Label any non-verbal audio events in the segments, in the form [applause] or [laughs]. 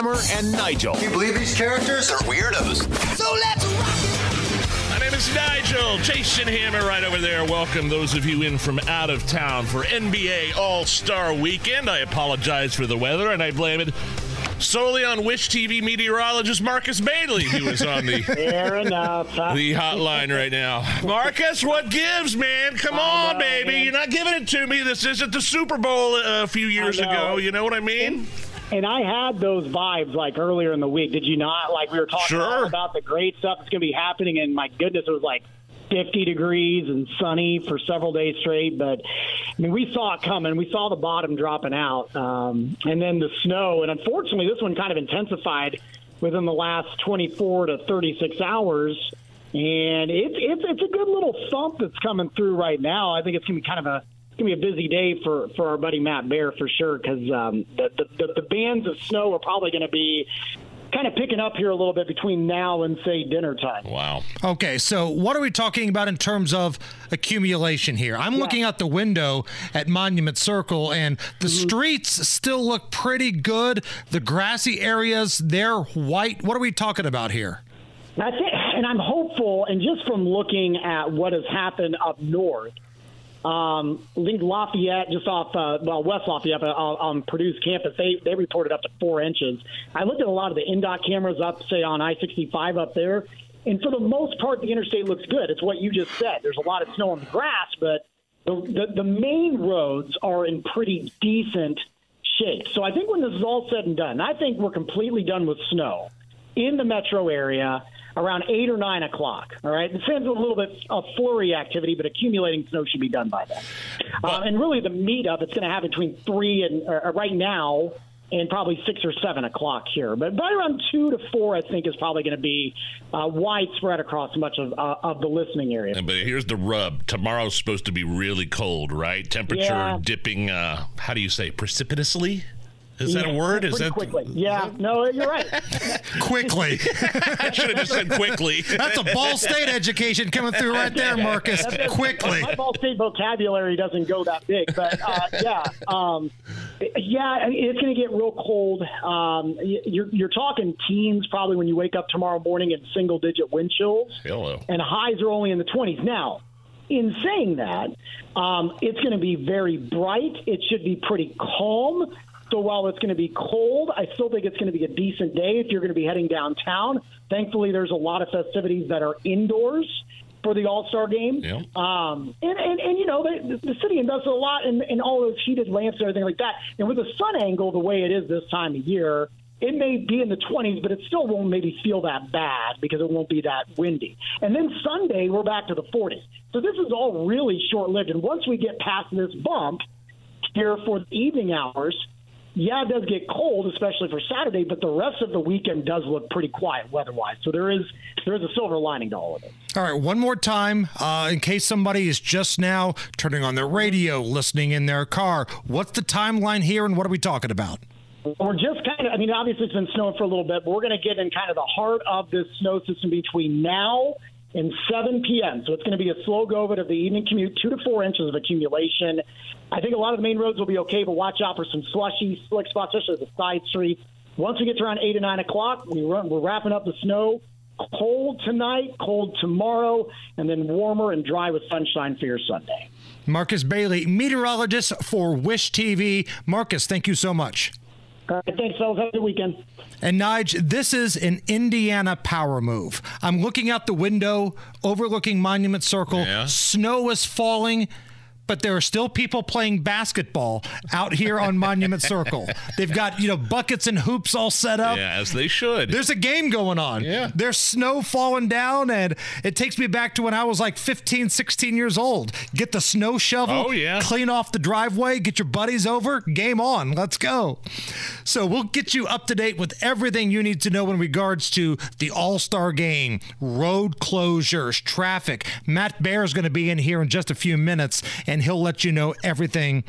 Hammer and Nigel. Can you believe these characters are weirdos? So let's rock My name is Nigel. Jason Hammer right over there. Welcome those of you in from out of town for NBA All Star Weekend. I apologize for the weather and I blame it solely on WISH TV meteorologist Marcus Bailey, who is on the [laughs] Fair enough. huh? the hotline right now. Marcus, what gives, man? Come on, know, baby. man. You're not giving it to me. This isn't the Super Bowl uh, a few years ago. You know what I mean? And I had those vibes like earlier in the week. Did you not? Like we were talking Sure. about the great stuff that's going to be happening, and my goodness, it was like 50 degrees and sunny for several days straight. But I mean, we saw it coming. We saw the bottom dropping out, um, and then the snow. And unfortunately, this one kind of intensified within the last 24 to 36 hours. And it's it's it's a good little thump that's coming through right now. I think it's going to be kind of a gonna be a busy day for for our buddy Matt Bear for sure because um, the, the the the bands of snow are probably going to be kind of picking up here a little bit between now and say dinner time. Wow. Okay, so what are we talking about in terms of accumulation here? I'm looking out the window at Monument Circle, and the streets still look pretty good. The grassy areas, they're white. What are we talking about here? That's it. And I'm hopeful, and just from looking at what has happened up north, um, I think Lafayette, just off, uh, well, West Lafayette uh, on Purdue's campus, they, they reported up to four inches. I looked at a lot of the INDOT cameras up, say, on I 65 up there, and for the most part, the interstate looks good. It's what you just said. There's a lot of snow on the grass, but the, the, the main roads are in pretty decent shape. So I think when this is all said and done, I think we're completely done with snow in the metro area around eight or nine o'clock. All right, it sends a little bit of flurry activity, but accumulating snow should be done by then. Um, and really, the meetup it's going to have between three and uh, right now and probably six or seven o'clock here. But by around two to four, I think is probably going to be uh, widespread across much of uh, of the listening area. But here's the rub. Tomorrow's supposed to be really cold, right? Temperature Yeah. dipping. Uh, how do you say precipitously? Is that a word? Is pretty that quickly? Yeah, no, you're right. [laughs] Quickly. [laughs] I should have just said quickly. That's a Ball State education coming through right there, Marcus. Quickly. My Ball State vocabulary doesn't go that big, but uh, yeah, um, yeah, it's going to get real cold. Um, you're, you're talking teens probably when you wake up tomorrow morning in single digit wind chills, Hello. and highs are only in the 20s. Now, in saying that, um, it's going to be very bright. It should be pretty calm. So while it's going to be cold, I still think it's going to be a decent day if you're going to be heading downtown. Thankfully, there's a lot of festivities that are indoors for the All Star game. Yeah. Um, and, and, and, you know, the, the city invests a lot in, in all those heated lamps and everything like that. And with the sun angle the way it is this time of year, it may be in the 20s, but it still won't maybe feel that bad because it won't be that windy. And then Sunday, we're back to the 40s. So this is all really short lived. And once we get past this bump here for the evening hours, yeah, it does get cold, especially for Saturday, but the rest of the weekend does look pretty quiet weather-wise. So there is there is a silver lining to all of it. All right, one more time, uh, in case somebody is just now turning on their radio, listening in their car. What's the timeline here, and what are we talking about? We're just kind of, I mean, obviously it's been snowing for a little bit, but we're going to get in kind of the heart of this snow system between now and 7 p.m. So it's going to be a slow go of it of the evening commute, two to four inches of accumulation. I think a lot of the main roads will be okay, but watch out for some slushy, slick spots, especially the side streets. Once we get to around 8 or 9 o'clock, we run, we're wrapping up the snow. Cold tonight, cold tomorrow, and then warmer and dry with sunshine for your Sunday. Marcus Bailey, meteorologist for WISH TV. Marcus, thank you so much. All right, thanks, fellas. Have a good weekend. And Nige, this is an Indiana power move. I'm looking out the window, overlooking Monument Circle. Yeah. Snow is falling, but there are still people playing basketball out here on Monument Circle. They've got, you know, buckets and hoops all set up. Yeah, as they should. There's a game going on. Yeah. There's snow falling down, and it takes me back to when I was like 15, 16 years old. Get the snow shovel, Oh, yeah. clean off the driveway, get your buddies over, game on. Let's go. So we'll get you up to date with everything you need to know in regards to the All Star game, road closures, traffic. Matt Bear is going to be in here in just a few minutes, and he'll let you know everything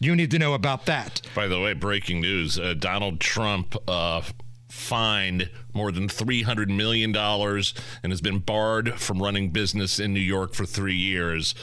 you need to know about that. By the way, breaking news: uh, Donald Trump uh, fined more than three hundred million dollars and has been barred from running business in New York for three years.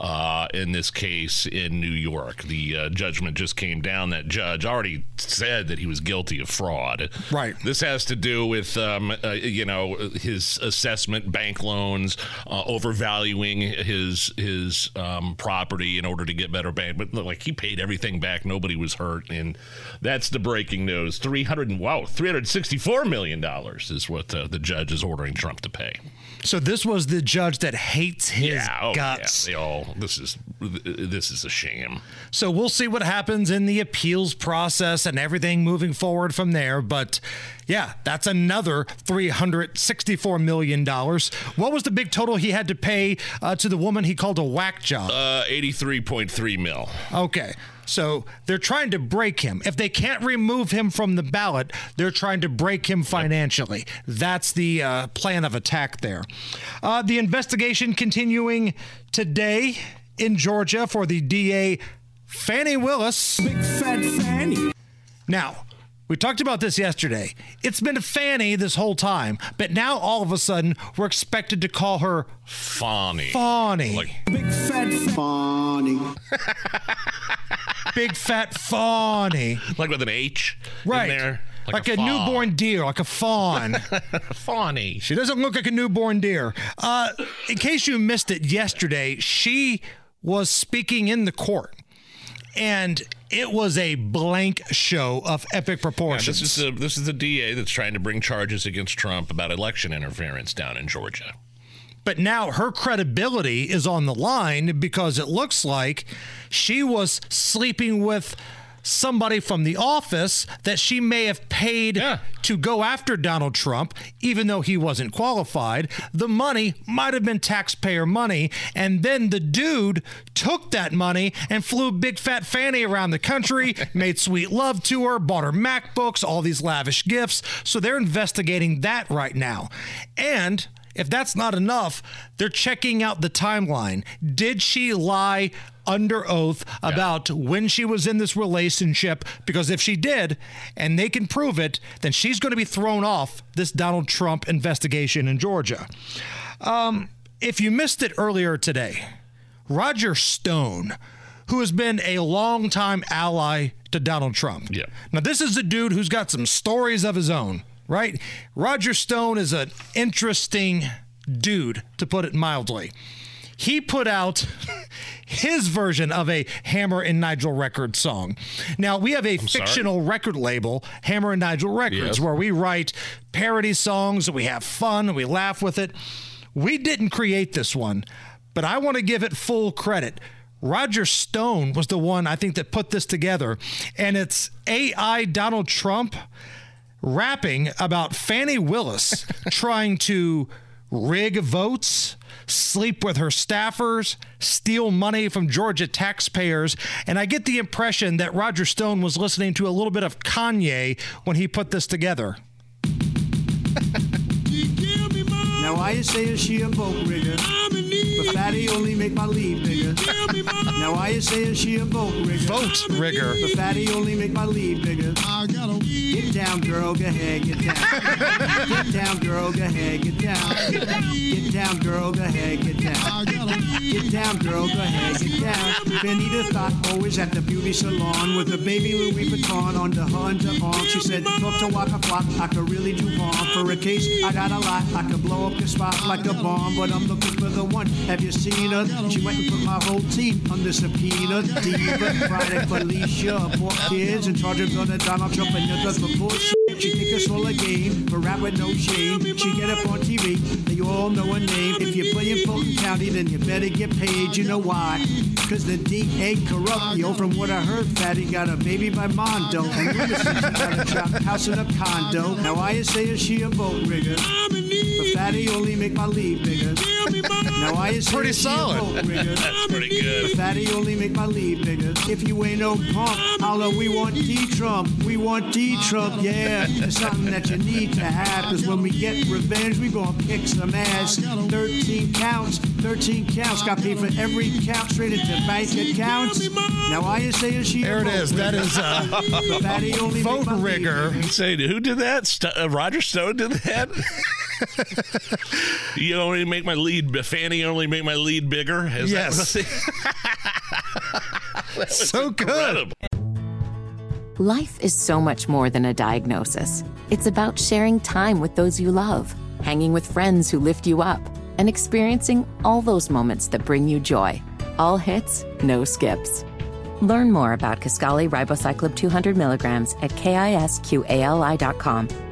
Uh, in this case, in New York, the uh, judgment just came down. That judge already said that he was guilty of fraud. Right. This has to do with, um, uh, you know, his assessment, bank loans, uh, overvaluing his his um, property in order to get better bank. But like he paid everything back, nobody was hurt, and that's the breaking news. Three hundred wow, three hundred sixty-four million dollars is what uh, the judge is ordering Trump to pay. So this was the judge that hates his yeah, oh, guts. yeah. This is this is a shame. So we'll see what happens in the appeals process and everything moving forward from there. But yeah, that's another $364 million. What was the big total he had to pay uh, to the woman he called a whack job? Uh, eighty-three point three mil. Okay. So they're trying to break him. If they can't remove him from the ballot, they're trying to break him financially. That's the uh, plan of attack there. Uh, the investigation continuing today in Georgia for the DA Fani Willis. Big fat Fanny. Now, we talked about this yesterday. It's been Fanny this whole time, but now all of a sudden we're expected to call her Fawny. Fawny. Like Big fat Fanny. Big fat Fawny. like with an H Right. in there. Like, a, fawn. newborn deer, like a fawn. [laughs] Fawny. She doesn't look like a newborn deer. Uh, in case you missed it yesterday, she was speaking in the court, and it was a blank show of epic Yeah, proportions. this is the this is the DA that's trying to bring charges against Trump about election interference down in Georgia. but now her credibility is on the line because it looks like she was sleeping with somebody from the office that she may have paid Yeah. to go after Donald Trump, even though he wasn't qualified. The money might have been taxpayer money. And then the dude took that money and flew Big Fat Fanny around the country, [laughs] made sweet love to her, bought her MacBooks, all these lavish gifts. So they're investigating that right now. And if that's not enough, they're checking out the timeline. Did she lie under oath about when she was in this relationship? Because if she did, and they can prove it, then she's going to be thrown off this Donald Trump investigation in Georgia. Um, if you missed it earlier today, Roger Stone, who has been a longtime ally to Donald Trump. Yeah. Now, this is a dude who's got some stories of his own, right? Roger Stone is an interesting dude, to put it mildly. He put out his version of a Hammer and Nigel record song. Now, we have a fictional record label, Hammer and Nigel Records, Yes. where we write parody songs and we have fun and we laugh with it. We didn't create this one, but I want to give it full credit. Roger Stone was the one I think that put this together, and it's AI Donald Trump rapping about Fani Willis [laughs] trying to rig votes, sleep with her staffers, steal money from Georgia taxpayers. And I get the impression that Roger Stone was listening to a little bit of Kanye when he put this together. Now why you saying she a boat rigger? But fatty only make my lead bigger. Now why you saying she a boat rigger? Vote rigger. But fatty only make my lead bigger. Get down, girl, go ahead, get down. Get down, girl, go ahead, get down. Get down, girl, go ahead, get down. Get down, girl, go ahead, get down. Benita thought always at the beauty salon with a baby Louis Vuitton under her underarm. She said, talk to Waka Flock, I could really do harm. For a case, I got a lot, I could blow up the spot like a bomb, but I'm looking for the one. Have you seen her? She went and put my whole team under subpoena. Diva, Friday, Felicia, poor kids in charge of gonna Donald Trump and nothing but bullshit. She think it's all a game, but rap with no shame. She get up on TV, and you all know her name. If you're playing Fulton County, then you better get paid. You know why? Cause the D ain't corrupt. Yo, from what I heard, Fatty got a baby by Mondo. And Lunacy got a trap house in a condo. Now I say is she a boat rigger. But Fatty only make my lead bigger. Now I say Pretty is she a solid. boat. That's pretty good. Fatty only make my lead bigger. If you ain't no punk, holla, we want D-Trump. We want D-Trump, yeah. It's something that you need to have. Cause when we get revenge, we gonna kick some ass. 13 counts, 13 counts. Got paid for every count straight into bank accounts. Now I say is she There it boat is. Rigger. is uh, But Fatty only vote my lead rigger. bigger. Say, who did that? St- uh, Roger Stone did that. [laughs] [laughs] you only make my lead. Fanny only make my lead bigger. Is that Yes. what- [laughs] So good. Life is so much more than a diagnosis. It's about sharing time with those you love, hanging with friends who lift you up, and experiencing all those moments that bring you joy. All hits, no skips. Learn more about Kisqali Ribociclib 200 milligrams at kisqali.com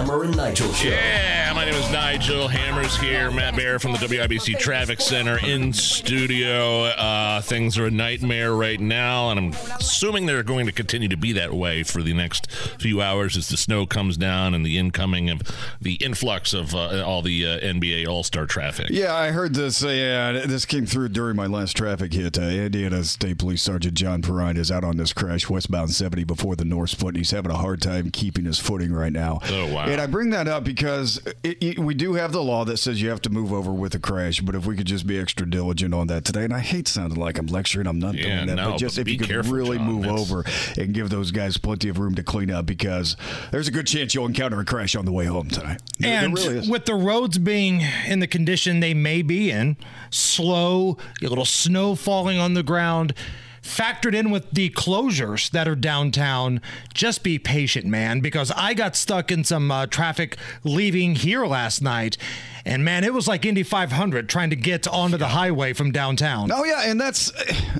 Hammer and Nigel Show. Yeah, my name is Nigel Hammers here. Matt Bear from the WIBC Traffic Center in studio. Uh, things are a nightmare right now, and I'm assuming they're going to continue to be that way for the next few hours as the snow comes down and the incoming of the influx of uh, all the uh, NBA All Star traffic. Yeah, I heard this. Uh, yeah, this came through during my last traffic hit. Uh, Indiana State Police Sergeant John Perrine is out on this crash westbound 70 before the North Foot. And he's having a hard time keeping his footing right now. Oh, wow. And I bring that up because it, it, we do have the law that says you have to move over with a crash. But if we could just be extra diligent on that today, and I hate sounding like I'm lecturing, I'm not Yeah, doing that. no, but just but if you could careful, really John. move That's- over and give those guys plenty of room to clean up because there's a good chance you'll encounter a crash on the way home tonight. There- there And really with the roads being in the condition they may be in, slow, a little snow falling on the ground, factored in with the closures that are downtown, just be patient, man, because I got stuck in some uh, traffic leaving here last night. And man, it was like Indy 500 trying to get onto the highway from downtown. Oh yeah, and that's,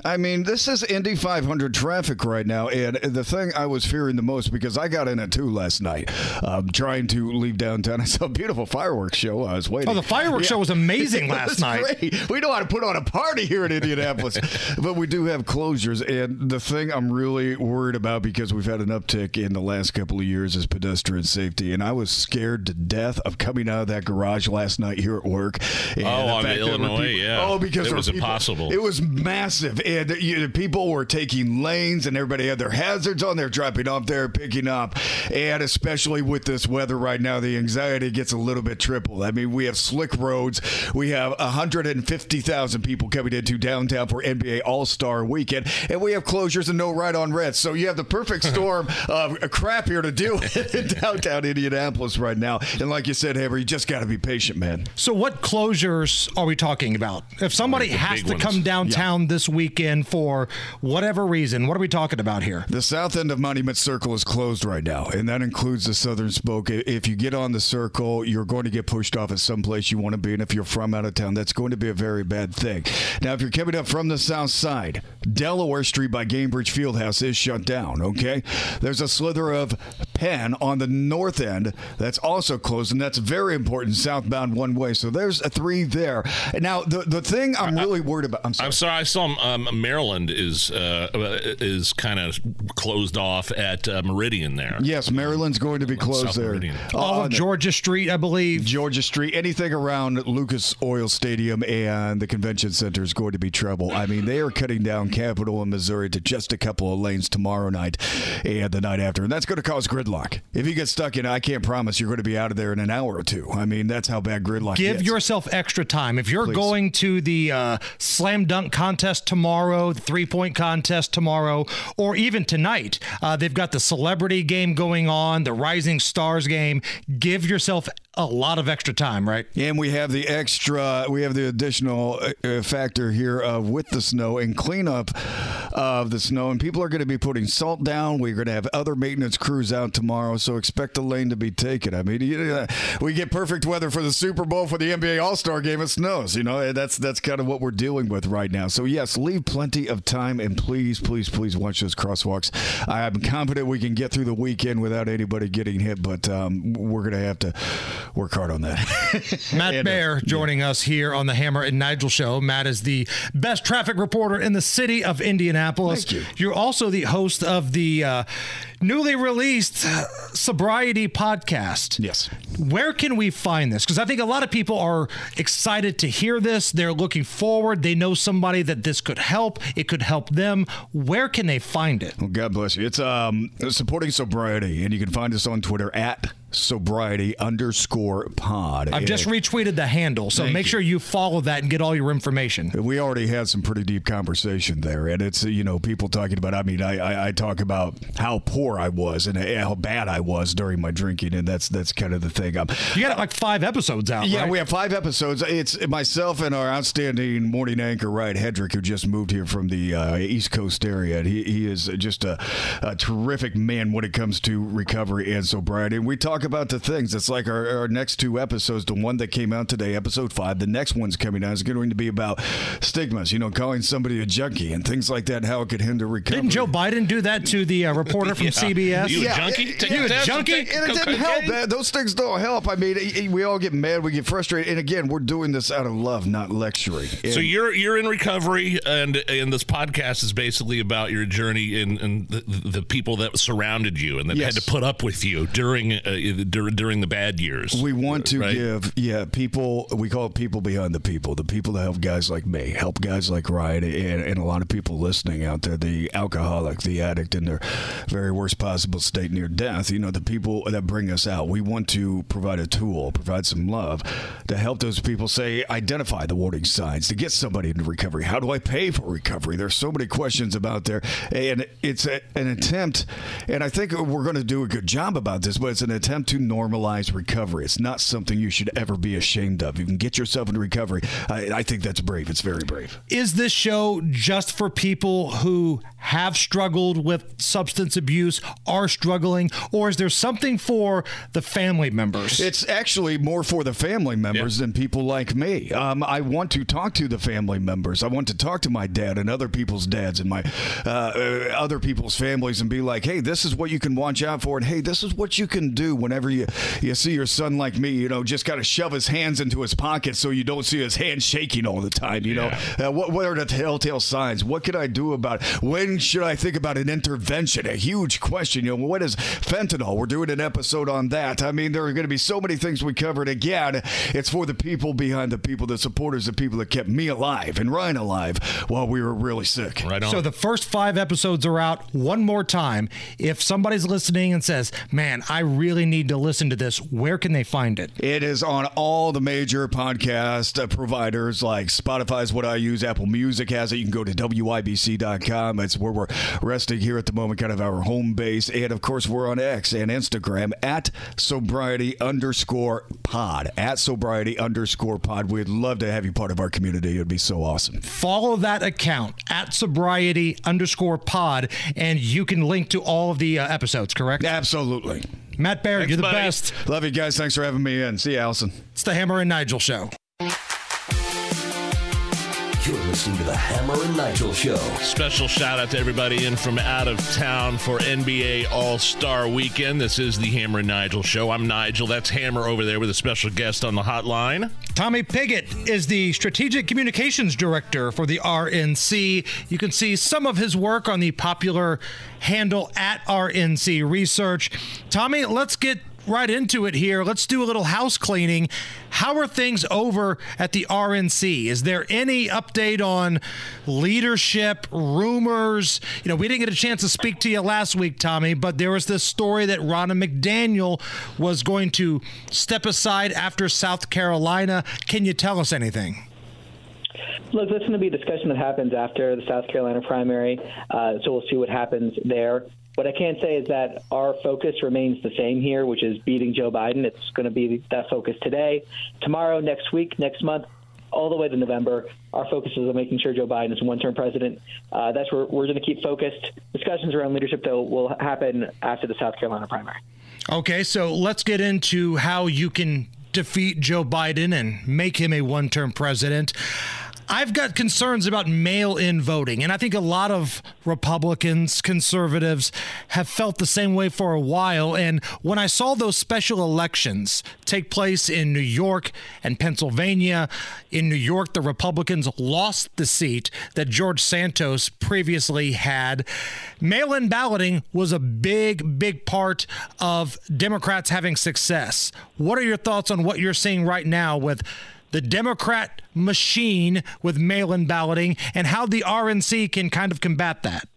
I mean, this is Indy 500 traffic right now, and the thing I was fearing the most because I got in it too last night, um, trying to leave downtown. I saw a beautiful fireworks show. I was waiting. Oh, the fireworks show was amazing [laughs] last was night. Great. We know how to put on a party here in Indianapolis, [laughs] but we do have closures. And the thing I'm really worried about because we've had an uptick in the last couple of years is pedestrian safety, and I was scared to death of coming out of that garage last night here at work. And Oh, on fact the that there were Illinois, people- yeah. Oh, because It was people- impossible. It was massive, and you know, people were taking lanes, and everybody had their hazards on. They're dropping off there, picking up, and especially with this weather right now, the anxiety gets a little bit tripled. I mean, we have slick roads. We have 150,000 people coming into downtown for NBA All Star Weekend, and we have closures and no ride on reds. So you have the perfect [laughs] storm of crap here to deal [laughs] with in downtown Indianapolis right now. And like you said, Hammer, you just got to be patient, man. So, what closures are we talking about? If somebody The has to ones. come downtown this weekend for whatever reason, what are we talking about here? The south end of Monument Circle is closed right now, and that includes the southern spoke. If you get on the circle, you're going to get pushed off at some place you want to be, and if you're from out of town, that's going to be a very bad thing. Now, if you're coming up from the south side, Delaware Street by Gainbridge Fieldhouse is shut down, okay? There's a slither of Penn on the north end that's also closed, and that's very important, southbound one way. So there's a three there. Now, the, the thing I'm really worried about, I'm sorry. I'm sorry. I saw um, Maryland is uh, is kind of closed off at uh, Meridian there. Yes, Maryland's going to be closed South there. Meridian. All on of Georgia Street, I believe. Georgia Street, anything around Lucas Oil Stadium and the convention center is going to be trouble. I mean, they are cutting down Capitol in Missouri to just a couple of lanes tomorrow night and the night after, and that's going to cause gridlock. If you get stuck in, I can't promise you're going to be out of there in an hour or two. I mean, that's how bad gridlock Give gets. yourself extra time. If you're Please. going to the uh, slam dunk contest tomorrow, the three point contest tomorrow, or even tonight, uh, they've got the celebrity game going on, the Rising Stars game. Give yourself a lot of extra time, right? And we have the extra, we have the additional uh, uh, factor here of with the snow and cleanup of the snow. And people are going to be putting salt down. We're going to have other maintenance crews out tomorrow. So expect the lane to be taken. I mean, you know, we get perfect weather for the Super Bowl, for the NBA All Star game. It snows. You know, that's that's kind of what we're dealing with right now. So yes, leave plenty of time and please, please, please watch those crosswalks. I am confident we can get through the weekend without anybody getting hit, but um, we're going to have to work hard on that. [laughs] Matt And, uh, Bear joining us here on the Hammer and Nigel show. Matt is the best traffic reporter in the city of Indianapolis. Thank you. are also the host of the uh, newly released uh, Sobriety podcast. Yes. Where can we find this? Because I think a lot of people are excited to hear this. They're looking forward. They know somebody that this could help. It could help them. Where can they find it? Well, God bless you. It's um supporting sobriety, and you can find us on Twitter at sobriety underscore pod. I've just retweeted the handle, so Thank make you. sure you follow that and get all your information. we already had some pretty deep conversation there, and it's you know people talking about. I mean, I I, I talk about how poor I was and how bad I was during my drinking, and that's that's kind of the thing. I'm, You got like five episodes out. Yeah, right? we have five episodes. It's myself and our outstanding morning anchor, Ryan Hedrick, who just moved here from the uh, East Coast area. And he, he is just a, a terrific man when it comes to recovery and sobriety. And we talk about the things. It's like our, our next two episodes, the one that came out today, episode five, the next one's coming out is going to be about stigmas, you know, calling somebody a junkie and things like that, how it could hinder recovery. Didn't Joe Biden do that to the uh, reporter [laughs] from CBS? You a junkie? it- Take you a a junkie? And it didn't cocaine? help. That, those things don't help. I mean, e- e- we all get mad, we get frustrated, and again, we're doing this out of love, not lecturing. So you're you're in recovery, and and this podcast is basically about your journey and and the, the people that surrounded you and that Yes. had to put up with you during uh, during the bad years. We want to Right. give, yeah, people. We call it people behind the people. The people that help guys like me, help guys like Ryan, and, and a lot of people listening out there. The alcoholic, the addict, in their very worst possible state near death. You know, the people that bring us out. We want to provide a tool, provide some love to help those people say, identify the warning signs to get somebody into recovery. How do I pay for recovery? There's so many questions about there, and it's a, an attempt. And I think we're going to do a good job about this, but it's an attempt to normalize recovery. It's not something you should ever be ashamed of. You can get yourself into recovery. I, I think that's brave. It's very brave. Is this show just for people who have struggled with substance abuse, are struggling, or is there something for the family members? It's actually more for the family members than people like me. Um, I want to talk to the family members. I want to talk to my dad and other people's dads and my uh, uh, other people's families and be like, hey, this is what you can watch out for, and hey, this is what you can do whenever you you see your son like me. You know, just got to shove his hands into his pocket so you don't see his hands shaking all the time. You know, uh, what what are the telltale signs? What can I do about? It? When should I think about an intervention? A huge question. You know, what is fentanyl? We're doing an episode on that. I mean, there are going to be so many things we covered. Again, it's for the people behind the people, the supporters, the people that kept me alive and Ryan alive while we were really sick. right on. So the first five episodes are out. One more time. If somebody's listening and says, "Man, I really need to listen to this," where can they find it? It is on all the major podcast uh, providers like Spotify's what I use. Apple Music has it. You can go to WIBC.com. It's where we're resting here at the moment, kind of our home base. And of course, we're on X and Instagram at sobriety underscore pod. At sobriety underscore pod. We'd love to have you part of our community. It would be so awesome. Follow that account at sobriety underscore pod, and you can link to all of the uh, episodes. Correct? Absolutely. Matt Barrett, you're the buddy. best. Love you guys. Thanks for having me in. See you, Allison. It's the Hammer and Nigel show. You're listening to the Hammer and Nigel Show. Special shout out to everybody in from out of town for NBA All Star Weekend. This is the Hammer and Nigel show. I'm Nigel. That's Hammer over there with a special guest on the hotline. Tommy Pigott is the Strategic Communications Director for the RNC. You can see some of his work on the popular handle at RNC Research. Tommy, let's get right into it here. Let's do a little house cleaning. How are things over at the RNC? Is there any update on leadership, rumors? You know, we didn't get a chance to speak to you last week, Tommy, but there was this story that Ronna McDaniel was going to step aside after South Carolina. Can you tell us anything? Look, this is going to be a discussion that happens after the South Carolina primary, uh, so we'll see what happens there. What I can say is that our focus remains the same here, which is beating Joe Biden. It's going to be that focus today, tomorrow, next week, next month, all the way to November. Our focus is on making sure Joe Biden is a one-term president. Uh, that's where we're going to keep focused. Discussions around leadership, though, will happen after the South Carolina primary. Okay, so let's get into how you can defeat Joe Biden and make him a one term president. I've got concerns about mail in voting, and I think a lot of Republicans, conservatives have felt the same way for a while. And when I saw those special elections take place in New York and Pennsylvania, in New York, the Republicans lost the seat that George Santos previously had. Mail in balloting was a big, big part of Democrats having success. What are your thoughts on what you're seeing right now with? The Democrat machine with mail in balloting and how the RNC can kind of combat that?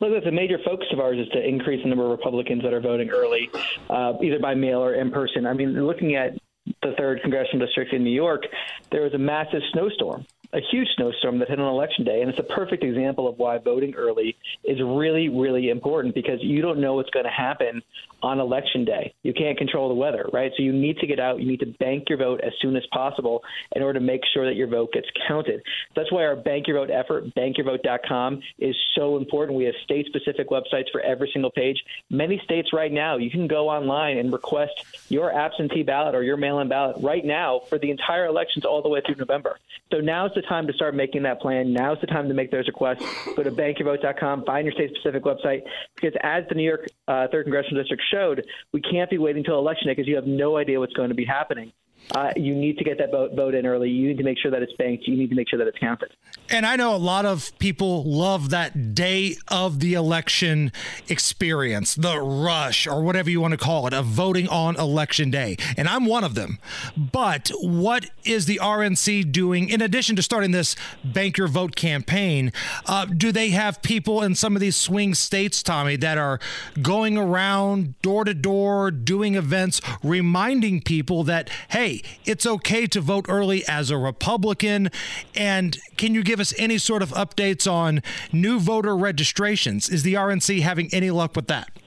Look, it's a major focus of ours is to increase the number of Republicans that are voting early, uh, either by mail or in person. I mean, looking at the third congressional district in New York, there was a massive snowstorm a huge snowstorm that hit on election day. And it's a perfect example of why voting early is really, really important because you don't know what's going to happen on election day. You can't control the weather, right? So you need to get out. You need to bank your vote as soon as possible in order to make sure that your vote gets counted. That's why our Bank Your Vote effort, bankyourvote.com, is so important. We have state specific websites for every single page. Many states right now, you can go online and request your absentee ballot or your mail in ballot right now for the entire elections all the way through November. So now's the time to start making that plan. Now's the time to make those requests. Go to bankyourvote.com, find your state specific website, because as the New York uh, 3rd Congressional District showed, we can't be waiting until election day because you have no idea what's going to be happening uh, you need to get that vote, vote in early. You need to make sure that it's banked. You need to make sure that it's counted. And I know a lot of people love that day of the election experience, the rush, or whatever you want to call it, of voting on election day. And I'm one of them. But what is the RNC doing in addition to starting this Bank Your Vote campaign? Uh, do they have people in some of these swing states, Tommy, that are going around door to door doing events, reminding people that, hey, it's okay to vote early as a Republican. And can you give us any sort of updates on new voter registrations? Is the RNC having any luck with that?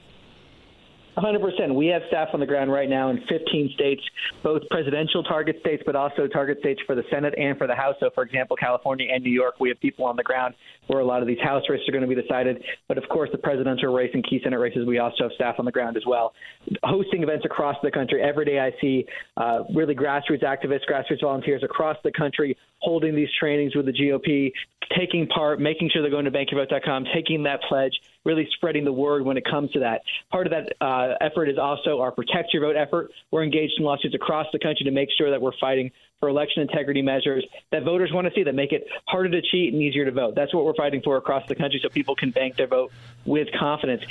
100%. We have staff on the ground right now in 15 states, both presidential target states, but also target states for the Senate and for the House. So, for example, California and New York, we have people on the ground where a lot of these House races are going to be decided. But of course, the presidential race and key Senate races, we also have staff on the ground as well. Hosting events across the country. Every day I see uh, really grassroots activists, grassroots volunteers across the country holding these trainings with the GOP, taking part, making sure they're going to bankyourvote.com, taking that pledge really spreading the word when it comes to that. Part of that uh, effort is also our Protect Your Vote effort. We're engaged in lawsuits across the country to make sure that we're fighting for election integrity measures that voters want to see that make it harder to cheat and easier to vote. That's what we're fighting for across the country so people can bank their vote with confidence.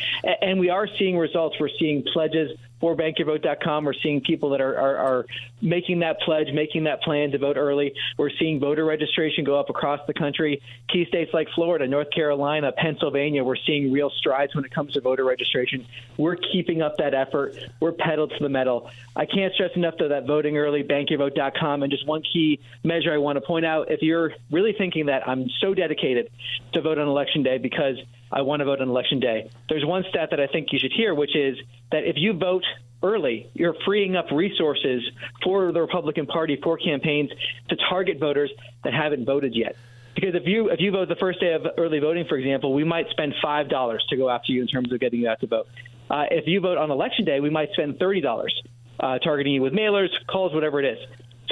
And we are seeing results. We're seeing pledges for bankyourvote.com. We're seeing people that are, are, are making that pledge, making that plan to vote early. We're seeing voter registration go up across the country. Key states like Florida, North Carolina, Pennsylvania, we're seeing real strides when it comes to voter registration. We're keeping up that effort. We're pedal to the metal. I can't stress enough, though, that voting early, bankyourvote.com, and just one key measure I want to point out if you're really thinking that I'm so dedicated to vote on election day because I want to vote on election day, there's one stat that I think you should hear, which is that if you vote early, you're freeing up resources for the Republican Party for campaigns to target voters that haven't voted yet. Because if you if you vote the first day of early voting, for example, we might spend five dollars to go after you in terms of getting you out to vote. Uh, if you vote on election day, we might spend thirty dollars uh, targeting you with mailers, calls, whatever it is.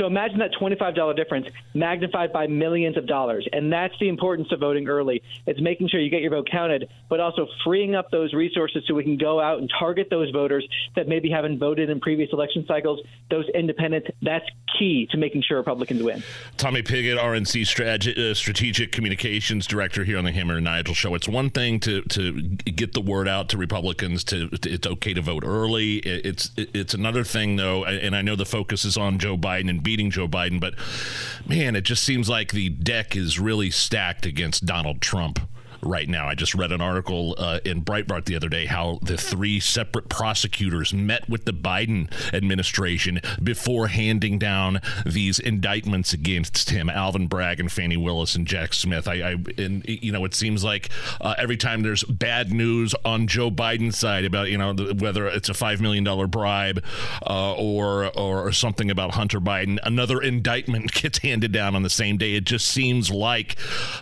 So imagine that $25 difference magnified by millions of dollars. And that's the importance of voting early. It's making sure you get your vote counted, but also freeing up those resources so we can go out and target those voters that maybe haven't voted in previous election cycles, those independent. That's key to making sure Republicans win. Tommy Pigott, RNC uh, Strategic Communications Director here on the Hammer and Nigel Show. It's one thing to, to get the word out to Republicans to, to it's okay to vote early. It's it's another thing though, and I know the focus is on Joe Biden and beating Joe Biden, but man, it just seems like the deck is really stacked against Donald Trump. Right now. I just read an article uh, in Breitbart the other day how the three separate prosecutors met with the Biden administration before handing down these indictments against him, Alvin Bragg and Fani Willis and Jack Smith. I, I and you know, it seems like uh, every time there's bad news on Joe Biden's side about you know the, whether it's a five million dollar bribe uh, or or something about Hunter Biden, another indictment [laughs] gets handed down on the same day. It just seems like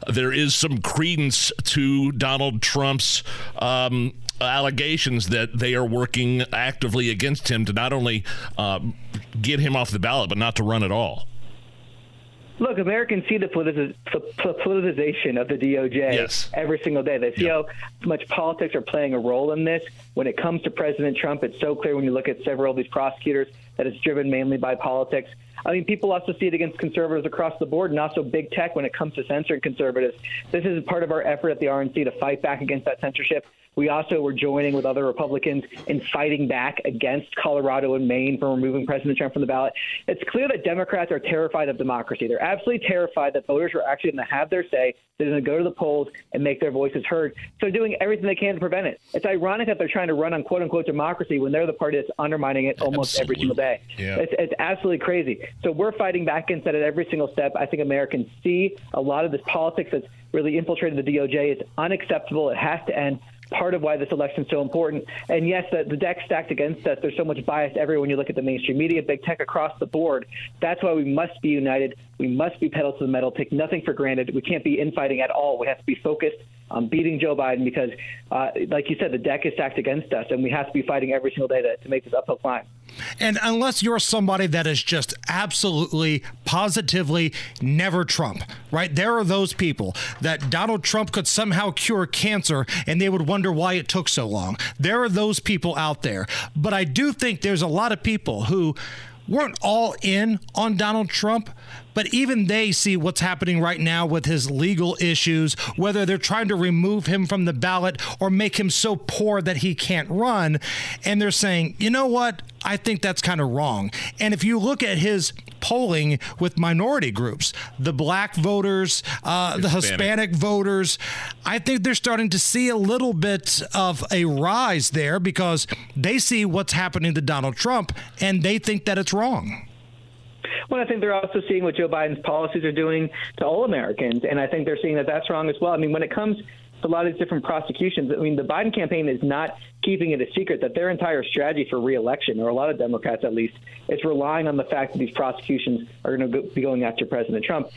there is some credence to Donald Trump's. Um, allegations that they are working actively against him to not only uh, get him off the ballot, but not to run at all. Look, Americans see the politicization of the DOJ yes. every single day. They see how much politics are playing a role in this. When it comes to President Trump, it's so clear when you look at several of these prosecutors that it's driven mainly by politics. I mean, people also see it against conservatives across the board and also big tech when it comes to censoring conservatives. This is part of our effort at the RNC to fight back against that censorship. We also were joining with other Republicans in fighting back against Colorado and Maine for removing President Trump from the ballot. It's clear that Democrats are terrified of democracy. They're absolutely terrified that voters are actually going to have their say. They're going to go to the polls and make their voices heard. So they're doing everything they can to prevent it. It's ironic that they're trying to run on quote unquote democracy when they're the party that's undermining it almost absolutely. every single day. Yeah. It's, it's absolutely crazy. So we're fighting back against that at every single step. I think Americans see a lot of this politics that's really infiltrated the DOJ. It's unacceptable. It has to end part of why this election is so important. And yes, the, the deck stacked against us. There's so much bias everywhere when you look at the mainstream media, big tech across the board. That's why we must be united. We must be pedal to the metal, take nothing for granted. We can't be infighting at all. We have to be focused on beating Joe Biden because, uh, like you said, the deck is stacked against us, and we have to be fighting every single day to, to make this uphill climb. And unless you're somebody that is just absolutely, positively never Trump, right? There are those people that Donald Trump could somehow cure cancer and they would wonder why it took so long. There are those people out there. But I do think there's a lot of people who weren't all in on Donald Trump, but even they see what's happening right now with his legal issues, whether they're trying to remove him from the ballot or make him so poor that he can't run. And they're saying, you know what? I think that's kind of wrong. And if you look at his polling with minority groups, the black voters, uh, the Hispanic voters, I think they're starting to see a little bit of a rise there because they see what's happening to Donald Trump and they think that it's wrong. Well, I think they're also seeing what Joe Biden's policies are doing to all Americans, and I think they're seeing that that's wrong as well. I mean, when it comes to a lot of these different prosecutions, I mean, the Biden campaign is not keeping it a secret that their entire strategy for reelection, or a lot of Democrats at least, is relying on the fact that these prosecutions are going to be going after President Trump.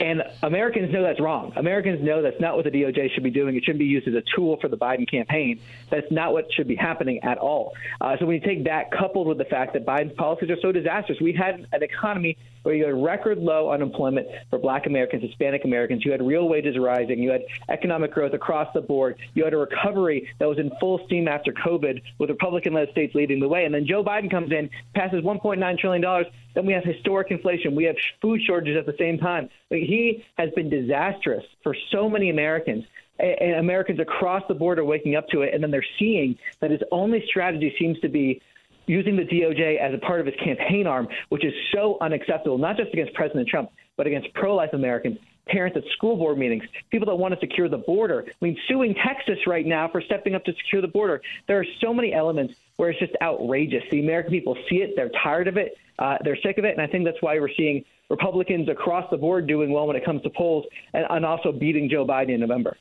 And Americans know that's wrong. Americans know that's not what the DOJ should be doing. It shouldn't be used as a tool for the Biden campaign. That's not what should be happening at all. Uh, so when you take that coupled with the fact that Biden's policies are so disastrous, we had an economy where you had record low unemployment for black Americans, Hispanic Americans. You had real wages rising. You had economic growth across the board. You had a recovery that was in full steam after COVID with Republican led states leading the way. And then Joe Biden comes in, passes $1.9 trillion. Then we have historic inflation. We have food shortages at the same time. He has been disastrous for so many Americans. And Americans across the board are waking up to it. And then they're seeing that his only strategy seems to be using the DOJ as a part of his campaign arm, which is so unacceptable, not just against President Trump, but against pro life Americans, parents at school board meetings, people that want to secure the border. I mean, suing Texas right now for stepping up to secure the border. There are so many elements where it's just outrageous. The American people see it, they're tired of it, uh, they're sick of it, and I think that's why we're seeing Republicans across the board doing well when it comes to polls and, and also beating Joe Biden in November.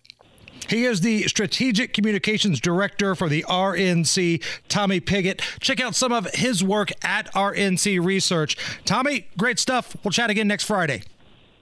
He is the Strategic Communications Director for the RNC, Tommy Pigott. Check out some of his work at RNC Research. Tommy, great stuff. We'll chat again next Friday.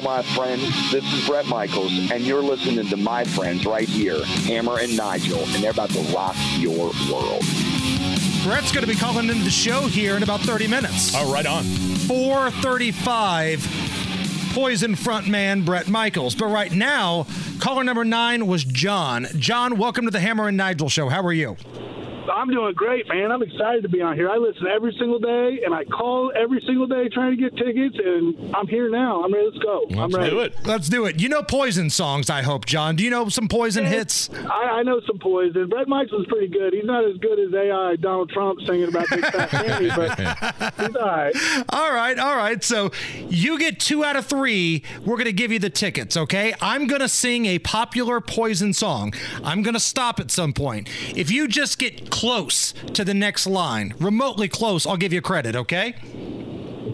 Hello, my friends. This is Bret Michaels, and you're listening to my friends right here, Hammer and Nigel, and they're about to rock your world. Bret's going to be calling into the show here in about 30 minutes. Oh, right on. 435. Poison frontman Bret Michaels. But right now, caller number nine was John. John, welcome to the Hammer and Nigel show. How are you? I'm doing great, man. I'm excited to be on here. I listen every single day, and I call every single day trying to get tickets, and I'm here now. I'm ready. Let's go. I'm ready. Do it. Let's do it. You know Poison songs, I hope, John. Do you know some Poison hits? I, I know some poison. Bret Michaels is pretty good. He's not as good as AI Donald Trump singing about Big Fat [laughs] Fanny, but he's all right. All right, all right. So you get two out of three. We're going to give you the tickets, okay? I'm going to sing a popular Poison song. I'm going to stop at some point. If you just get close to the next line, remotely close, I'll give you credit, okay?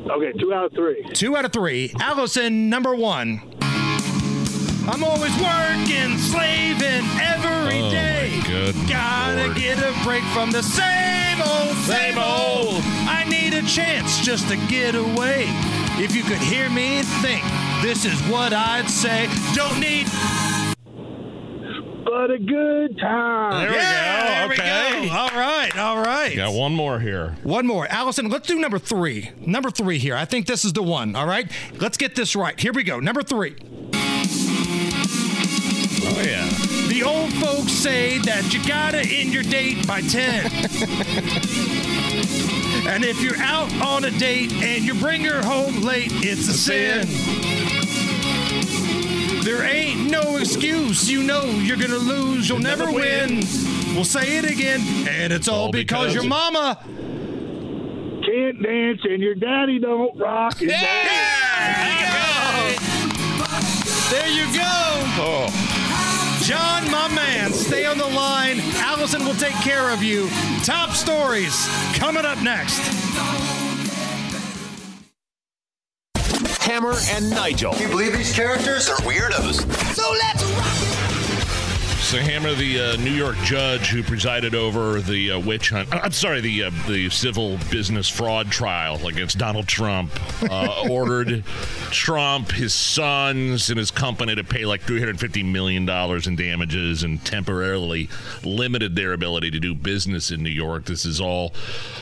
Okay, two out of three. Two out of three. Allison, number one. I'm always working, slaving every Oh, day. my good Gotta Lord. get a break from the same old, same old. I need a chance just to get away. If you could hear me think, this is what I'd say. Don't need. But a good time. There we go. there okay. we go. All right, all right. Got one more here. One more. Allison, let's do number three. Number three here. I think this is the one. All right. Let's get this right. Here we go. Number three. Oh yeah. The old folks say that you gotta end your date by 10. [laughs] and if you're out on a date and you bring her home late, it's a sin. There ain't no excuse. You know you're gonna lose. You'll never win. We'll say it again. And it's all, All because, because your mama. Can't dance, and your daddy don't rock. And There you go. Oh. John, my man, stay on the line. Allison will take care of you. Top stories coming up next. Hammer and Nigel. Can you believe these characters are weirdos? So let's rock So Hammer, the uh, New York judge who presided over the uh, witch hunt, I'm sorry, the uh, the civil business fraud trial against Donald Trump, uh, [laughs] ordered Trump, his sons, and his company to pay like 350 million dollars in damages and temporarily limited their ability to do business in New York. This is all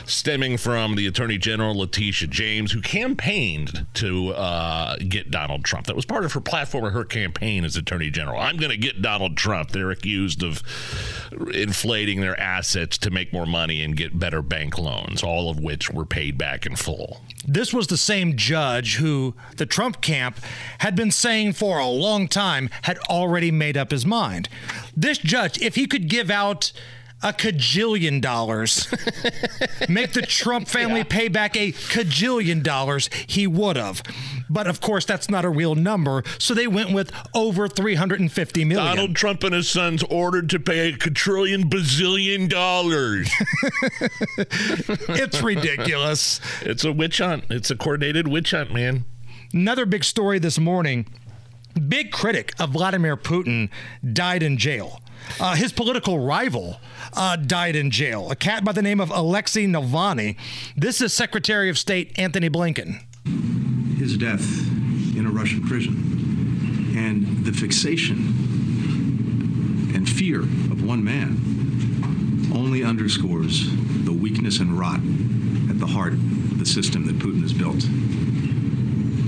stemming from the Attorney General Letitia James, who campaigned to uh, get Donald Trump. That was part of her platform of her campaign as Attorney General. I'm going to get Donald Trump. They're accused of inflating their assets to make more money and get better bank loans, all of which were paid back in full. This was the same judge who the Trump camp had been saying for a long time had already made up his mind. This judge, if he could give out a cajillion dollars, [laughs] make the Trump family pay back a cajillion dollars, he would have. But of course, that's not a real number, so they went with over 350 million. Donald Trump and his sons ordered to pay a quadrillion bazillion dollars. [laughs] it's ridiculous. It's a witch hunt. It's a coordinated witch hunt, man. Another big story this morning. Big critic of Vladimir Putin died in jail. Uh, his political rival uh, died in jail. A cat by the name of Alexei Navalny. This is Secretary of State Antony Blinken. his death in a Russian prison and the fixation and fear of one man only underscores the weakness and rot at the heart of the system that Putin has built.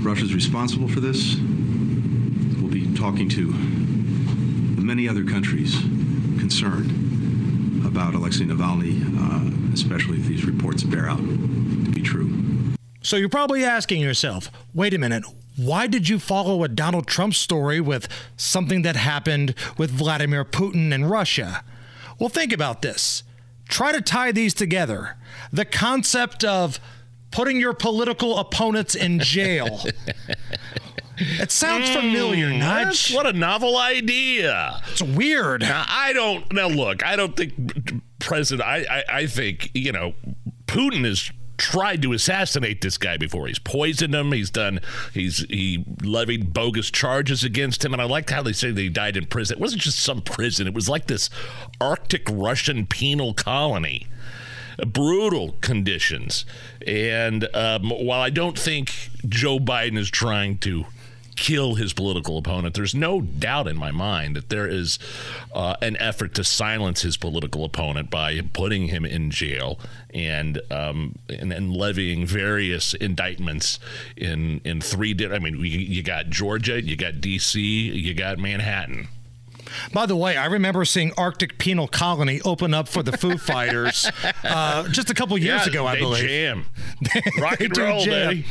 Russia's responsible for this. We'll be talking to many other countries concerned about Alexei Navalny, uh, especially if these reports bear out to be true. So you're probably asking yourself, wait a minute, why did you follow a Donald Trump story with something that happened with Vladimir Putin and Russia? Well, think about this. Try to tie these together. The concept of putting your political opponents in jail. [laughs] it sounds familiar, Mm, Nudge. What a novel idea. It's weird. Now, I don't. Now, look, I don't think President. I, I, I think you know, Putin has tried to assassinate this guy before. He's poisoned him. He's done. He's he levied bogus charges against him. And I liked how they say he died in prison. It wasn't just some prison. It was like this Arctic Russian penal colony brutal conditions. And um, while I don't think Joe Biden is trying to kill his political opponent. There's no doubt in my mind that there is uh, an effort to silence his political opponent by putting him in jail and um, and, and levying various indictments in in three. Di- I mean, you, you got Georgia, you got D.C., you got Manhattan. By the way, I remember seeing Arctic Penal Colony open up for the Foo [laughs] Fighters uh, just a couple years Yeah, ago, I believe. jam. [laughs] Rock and roll, jam. baby.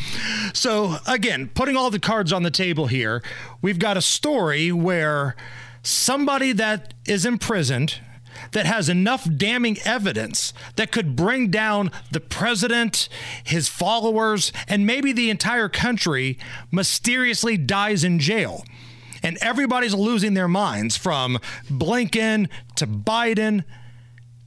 So, again, putting all the cards on the table here, we've got a story where somebody that is imprisoned that has enough damning evidence that could bring down the president, his followers, and maybe the entire country mysteriously dies in jail. And everybody's losing their minds from Blinken to Biden.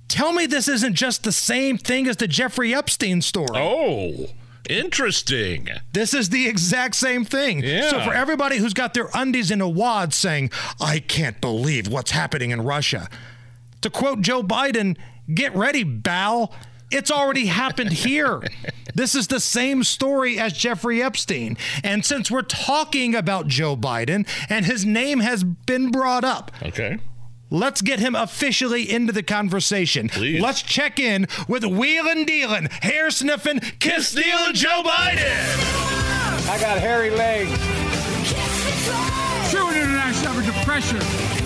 Tell me this isn't just the same thing as the Jeffrey Epstein story. Oh, interesting. This is the exact same thing. Yeah. So for everybody who's got their undies in a wad saying, I can't believe what's happening in Russia, to quote Joe Biden, get ready, Bal. It's already happened here. this is the same story as Jeffrey Epstein. And since we're talking about Joe Biden and his name has been brought up, Okay. Let's get him officially into the conversation. Please. Let's check in with wheelin' dealin', hair sniffing, kiss stealing Joe Biden. I got hairy legs. True international effort to pressure.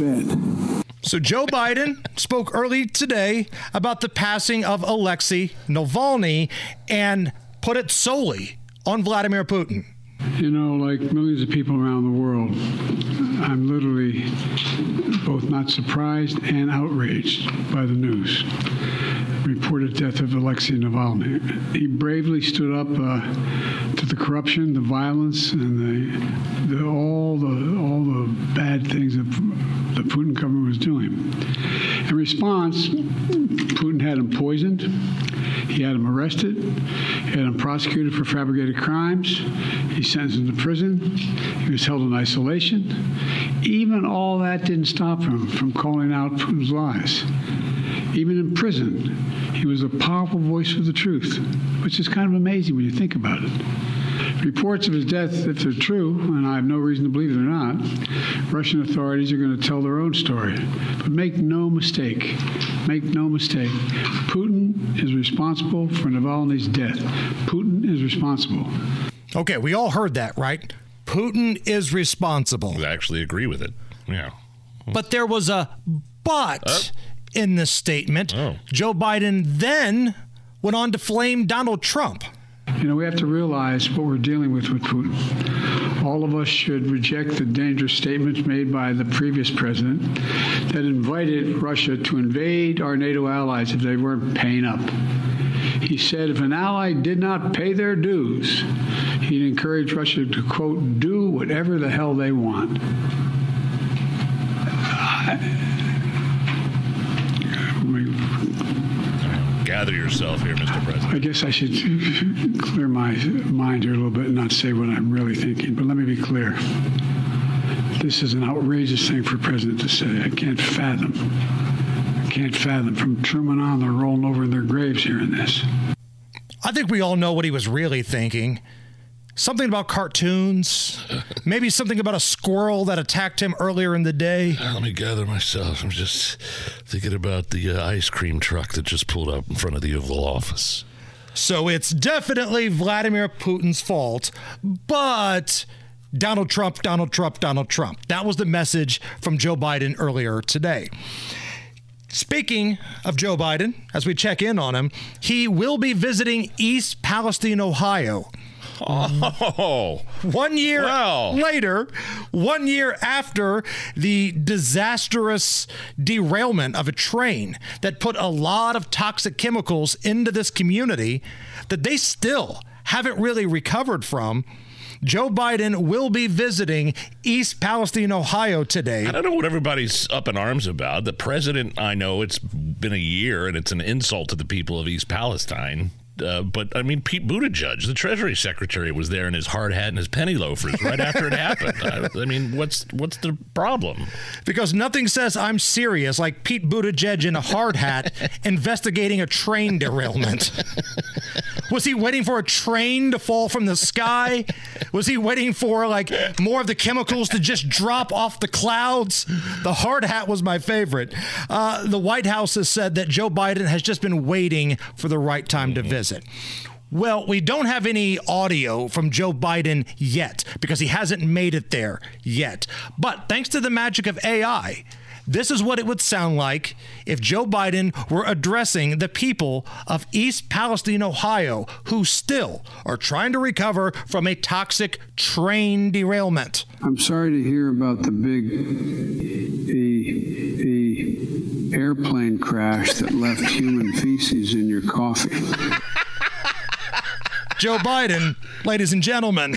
Going to go to bed. So Joe Biden spoke early today about the passing of Alexei Navalny and put it solely on Vladimir Putin. You know, like millions of people around the world, I'm literally both not surprised and outraged by the news. Reported death of Alexei Navalny. He bravely stood up uh, to the corruption, the violence, and the, the all the all the bad things that the Putin government was doing. In response, Putin had him poisoned. He had him arrested. He had him prosecuted for fabricated crimes. He sentenced him to prison. He was held in isolation. Even all that didn't stop him from calling out Putin's lies. Even in prison, he was a powerful voice for the truth, which is kind of amazing when you think about it. Reports of his death, if they're true, and I have no reason to believe they're not, Russian authorities are going to tell their own story. But make no mistake, make no mistake, Putin is responsible for Navalny's death. Putin is responsible. Okay, we all heard that, right? Putin is responsible. I actually agree with it. Yeah. But there was a but in the statement. Oh. Joe Biden then went on to flame Donald Trump. You know, we have to realize what we're dealing with with Putin. All of us should reject the dangerous statements made by the previous president that invited Russia to invade our NATO allies if they weren't paying up. He said if an ally did not pay their dues, he'd encourage Russia to, quote, do whatever the hell they want. Gather yourself here, Mr. President. I guess I should clear my mind here a little bit and not say what I'm really thinking, but let me be clear. This is an outrageous thing for a president to say. I can't fathom. I can't fathom. From Truman on, they're rolling over in their graves hearing this. I think we all know what he was really thinking. Something about cartoons, [laughs] maybe something about a squirrel that attacked him earlier in the day. Let me gather myself. I'm just thinking about the uh, ice cream truck that just pulled up in front of the Oval Office. So it's definitely Vladimir Putin's fault, but Donald Trump, Donald Trump, Donald Trump. That was the message from Joe Biden earlier today. Speaking of Joe Biden, as we check in on him, he will be visiting East Palestine, Ohio. Mm-hmm. Oh, one year later, one year after the disastrous derailment of a train that put a lot of toxic chemicals into this community that they still haven't really recovered from. Joe Biden will be visiting East Palestine, Ohio today. I don't know what everybody's up in arms about. The president, I know it's been a year and it's an insult to the people of East Palestine. Uh, but I mean, Pete Buttigieg, the Treasury Secretary, was there in his hard hat and his penny loafers right after it happened. [laughs] I, I mean, what's what's the problem? Because nothing says I'm serious like Pete Buttigieg in a hard hat [laughs] investigating a train derailment. Was he waiting for a train to fall from the sky? Was he waiting for like more of the chemicals to just drop off the clouds? The hard hat was my favorite. Uh, the White House has said that Joe Biden has just been waiting for the right time to visit. Well, we don't have any audio from Joe Biden yet because he hasn't made it there yet. But thanks to the magic of AI, this is what it would sound like if Joe Biden were addressing the people of East Palestine, Ohio, who still are trying to recover from a toxic train derailment. I'm sorry to hear about the big the, the airplane crash that left human feces in your coffee. Joe Biden, ladies and gentlemen.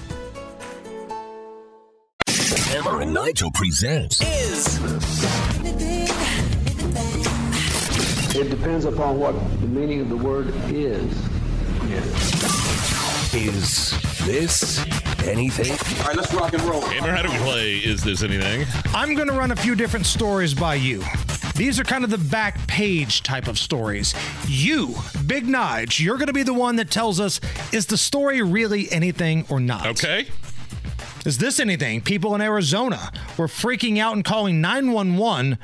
Nigel presents Is It depends upon what the meaning of the word is. Is This Anything? All right, let's rock and roll. Hammer, how do we play Is This Anything? I'm going to run a few different stories by you. These are kind of the back page type of stories. You, Big Nige, you're going to be the one that tells us is the story really anything or not? Okay. Is this anything? People in Arizona were freaking out and calling 911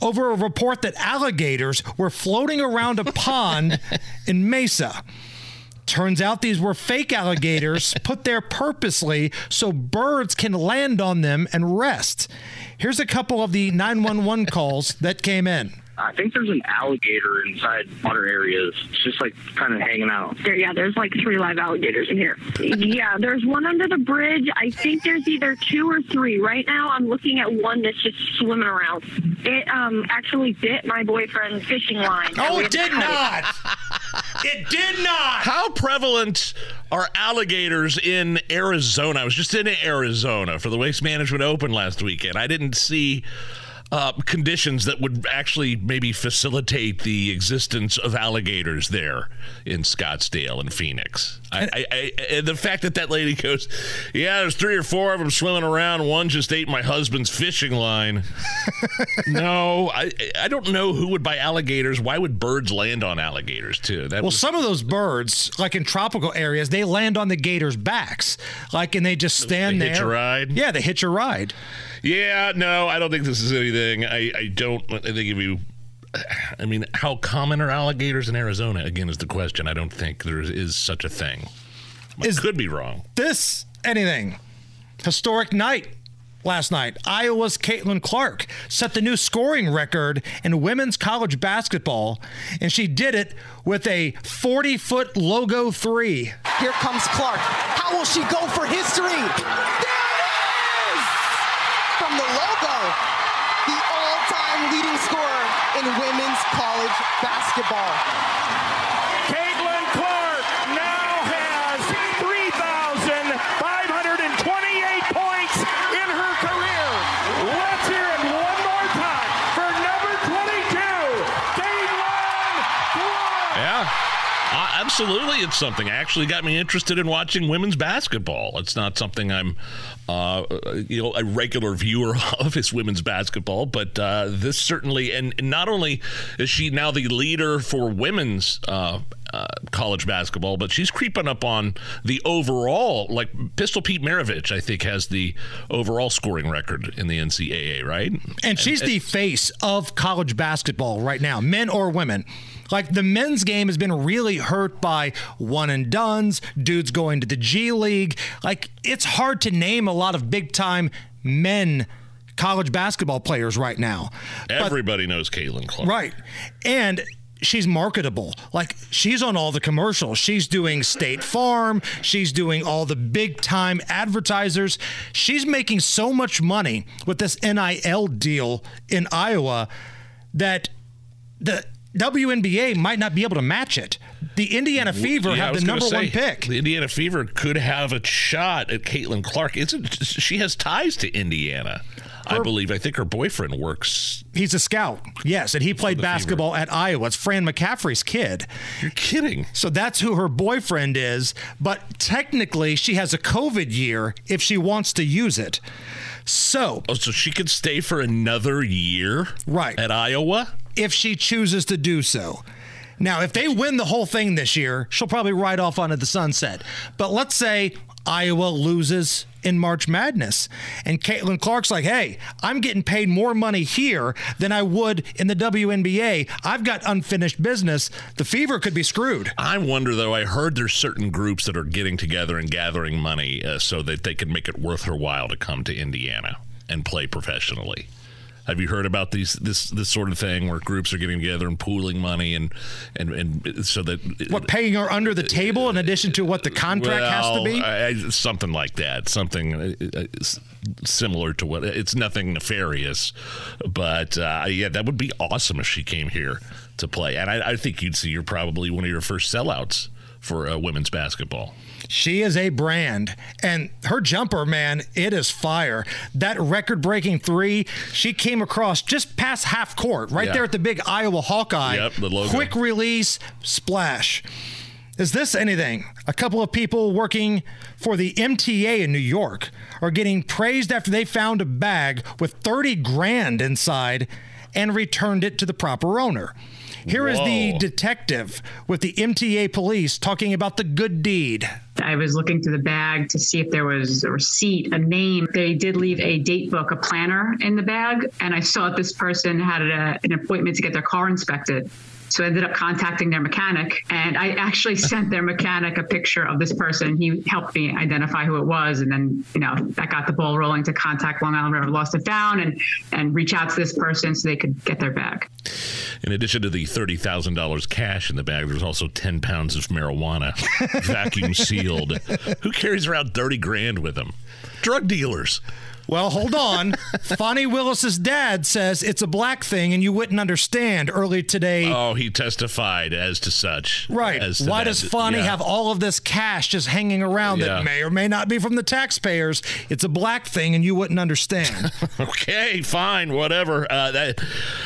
over a report that alligators were floating around a pond [laughs] in Mesa. Turns out these were fake alligators [laughs] put there purposely so birds can land on them and rest. Here's a couple of the 911 calls that came in. I think there's an alligator inside water areas. It's just like kind of hanging out. There, yeah, there's like three live alligators in here. yeah, there's one under the bridge. I think there's either two or three. Right now, I'm looking at one that's just swimming around. It um actually bit my boyfriend's fishing line. Oh, it did cut not. It did not. How prevalent are alligators in Arizona? I was just in Arizona for the Waste Management Open last weekend. I didn't see uh, conditions that would actually maybe facilitate the existence of alligators there in Scottsdale and Phoenix. I, I, I, and the fact that that lady goes, yeah, there's three or four of them swimming around. One just ate my husband's fishing line. [laughs] no, I, I don't know who would buy alligators. Why would birds land on alligators too? That Well, was- some of those birds, like in tropical areas, they land on the gators' backs, like, and they just stand They there. hitch a ride? Yeah, they hitch a ride. Yeah, no, I don't think this is anything. I, I don't. I think if you, I mean, how common are alligators in Arizona? Again, is the question. I don't think there is such a thing. I could be wrong. This anything historic night last night. Iowa's Caitlin Clark set the new scoring record in women's college basketball, and she did it with a 40 foot logo three. Here comes Clark. How will she go for history? Logo, the all-time leading scorer in women's college basketball. Caitlin Clark now has 3,528 points in her career. Let's hear it one more time for number 22, Caitlin Clark. Yeah. Uh, absolutely, it's something. Actually, got me interested in watching women's basketball. It's not something I'm, uh, you know, a regular viewer [laughs] of is women's basketball, but uh, this certainly, and not only is she now the leader for women's uh, uh, college basketball, but she's creeping up on the overall. Like Pistol Pete Maravich, I think, has the overall scoring record in the NCAA, right? And she's the face of college basketball right now, men or women. Like the men's game has been really hurt by one and dones, dudes going to the G League. Like it's hard to name a lot of big time men college basketball players right now. But- Everybody knows Caitlin Clark. Right. And she's marketable. Like she's on all the commercials. She's doing State Farm. She's doing all the big time advertisers. She's making so much money with this NIL deal in Iowa that the WNBA might not be able to match it. The Indiana Fever Yeah, have the number one pick. The Indiana Fever could have a shot at Caitlin Clark. Isn't she has ties to Indiana? I believe. I think her boyfriend works. He's a scout, yes, and he played the Fever. basketball at Iowa. It's Fran McCaffery's kid. You're kidding. So that's who her boyfriend is. But technically, she has a COVID year if she wants to use it. So, Oh, so she could stay for another year, right, at Iowa if she chooses to do so. Now, if they win the whole thing this year, she'll probably ride off onto the sunset. But let's say Iowa loses in March Madness, and Caitlin Clark's like, "Hey, I'm getting paid more money here than I would in the WNBA. I've got unfinished business. The Fever could be screwed." I wonder though. I heard there's certain groups that are getting together and gathering money uh, so that they can make it worth her while to come to Indiana and play professionally. Have you heard about these this this sort of thing where groups are getting together and pooling money and and and so that What paying are under the table in addition to what the contract has to be? I, I- something like that, something uh, uh, similar to what it's nothing nefarious, but uh, yeah, that would be awesome if she came here to play, and I, I think you'd see you're probably one of your first sellouts for uh, women's basketball. She is a brand, and her jumper, man, it is fire. That record breaking three, she came across just past half court, right Yeah. there at the big Iowa Hawkeye. Yep, the logo. Quick release, splash. Is this anything? A couple of people working for the MTA in New York are getting praised after they found a bag with 30 grand inside and returned it to the proper owner. Here is the detective with the MTA police talking about the good deed. I was looking through the bag to see if there was a receipt, a name. They did leave a date book, a planner in the bag, and I saw that this person had a, an appointment to get their car inspected. So I ended up contacting their mechanic, and I actually [laughs] sent their mechanic a picture of this person. He helped me identify who it was, and then you know that got the ball rolling to contact Long Island River Lost It Found and and reach out to this person so they could get their bag. In addition to the thirty thousand dollars cash in the bag, there's also ten pounds of marijuana, [laughs] vacuum sealed. Who carries around thirty grand with them? Drug dealers. Well, hold on. [laughs] Fani Willis's dad says it's a black thing and you wouldn't understand early today. Oh, he testified as to such. Right. As to Why that. does Fani Yeah. have all of this cash just hanging around Yeah. that may or may not be from the taxpayers? It's a black thing and you wouldn't understand. [laughs] okay, fine, whatever. Uh, that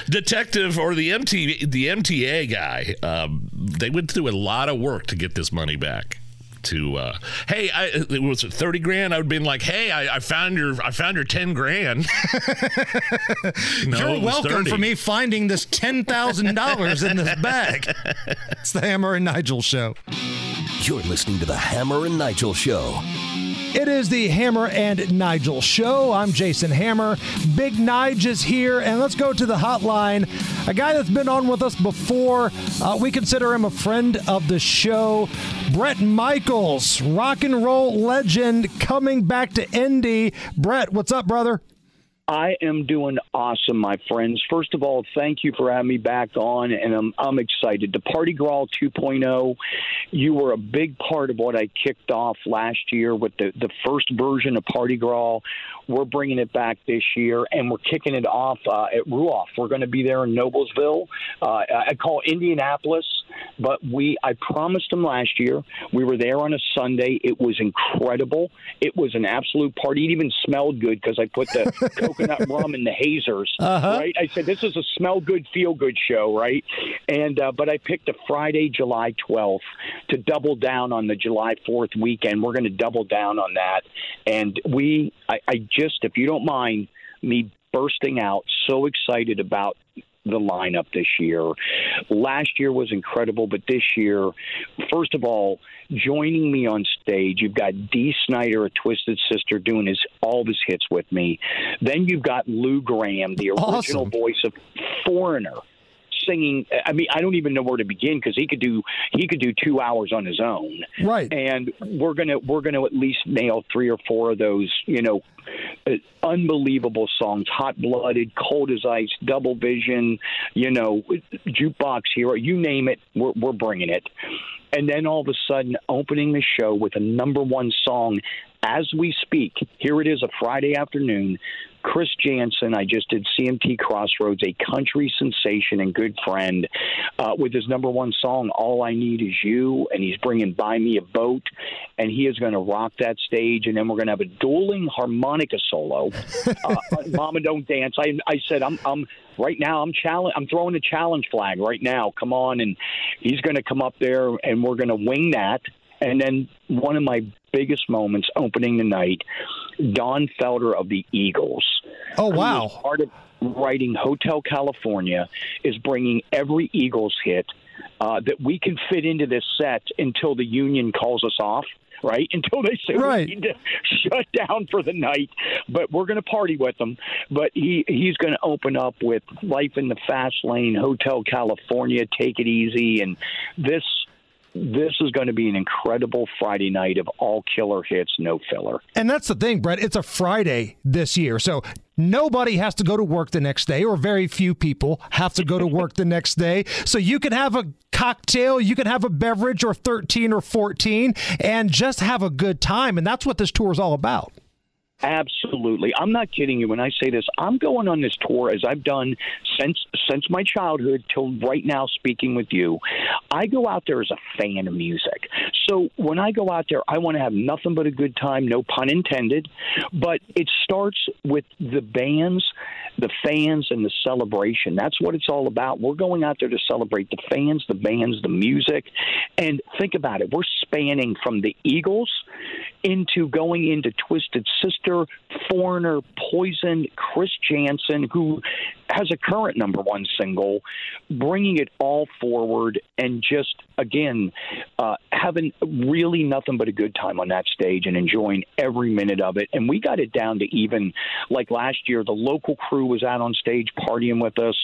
detective or the MT the MTA guy, um, they went through a lot of work to get this money back. To uh, hey, I, it was thirty grand. I would have been like, hey, I, I found your I found your ten grand. [laughs] No, You're it was welcome for me finding this $10,000 in this bag. It's the Hammer and Nigel show. You're listening to the Hammer and Nigel Show. It is the Hammer and Nigel show. I'm Jason Hammer. Big Nige is here, and let's go to the hotline. A guy that's been on with us before. Uh, we consider him a friend of the show. Bret Michaels, rock and roll legend, coming back to Indy. Bret, what's up, brother? I am doing awesome, my friends. First of all, thank you for having me back on, and I'm I'm excited. The Party Gras 2.0, you were a big part of what I kicked off last year with the the first version of Party Gras. We're bringing it back this year, and we're kicking it off uh, at Ruoff. We're going to be there in Noblesville. Uh, I call Indianapolis, but we I promised them last year. We were there on a Sunday. It was incredible. It was an absolute party. It even smelled good because I put the [laughs] coconut rum in the hazers. Uh-huh. Right? I said this is a smell good, feel good show, right? And uh, but I picked a Friday, July 12th, to double down on the July 4th weekend. We're going to double down on that, and we I, I just, if you don't mind me bursting out, so excited about the lineup this year. Last year was incredible, but this year, first of all, joining me on stage, you've got Dee Snider, a Twisted Sister, doing his all of his hits with me. Then you've got Lou Gramm, the original voice of Foreigner. Singing, I mean, I don't even know where to begin because he could do he could do two hours on his own, right? And we're gonna we're gonna at least nail three or four of those, you know, uh, unbelievable songs. Hot blooded cold as ice double vision you know jukebox hero you name it we're, we're bringing it. And then all of a sudden opening the show with a number one song as we speak, here it is a Friday afternoon. Chris Jansen, I just did CMT Crossroads, a country sensation and good friend, uh, with his number one song, All I Need Is You. And he's bringing Buy Me a Boat, and he is going to rock that stage. And then we're going to have a dueling harmonica solo. [laughs] uh, Mama Don't Dance. I, I said, I'm, I'm right now I'm challenge I'm throwing a challenge flag right now. Come on and he's going to come up there and we're going to wing that and then one of my biggest moments opening the night, Don Felder of the Eagles. Oh wow! part of writing Hotel California is bringing every Eagles hit uh, that we can fit into this set until the union calls us off. Right [laughs] until they say Right. we need to [laughs] shut down for the night, but we're going to party with them. But he he's going to open up with Life in the Fast Lane, Hotel California, Take It Easy, and this this is going to be an incredible Friday night of all killer hits, no filler. And that's the thing, Bret. It's a Friday this year. So nobody has to go to work the next day, or very few people have to go to work the next day. So you can have a cocktail, you can have a beverage, or 13 or 14, and just have a good time. And that's what this tour is all about. Absolutely. I'm not kidding you when I say this. I'm going on this tour as I've done since since my childhood till right now speaking with you. I go out there as a fan of music. So when I go out there, I want to have nothing but a good time, no pun intended, but it starts with the bands, the fans and the celebration. That's what it's all about. We're going out there to celebrate the fans, the bands, the music. And think about it. We're spanning from the Eagles into going into Twisted Sister, Foreigner, poisoned Chris Jansen, who has a current number one single, bringing it all forward and just, again, uh, having really nothing but a good time on that stage and enjoying every minute of it. And we got it down to even like last year, the local crew was out on stage partying with us.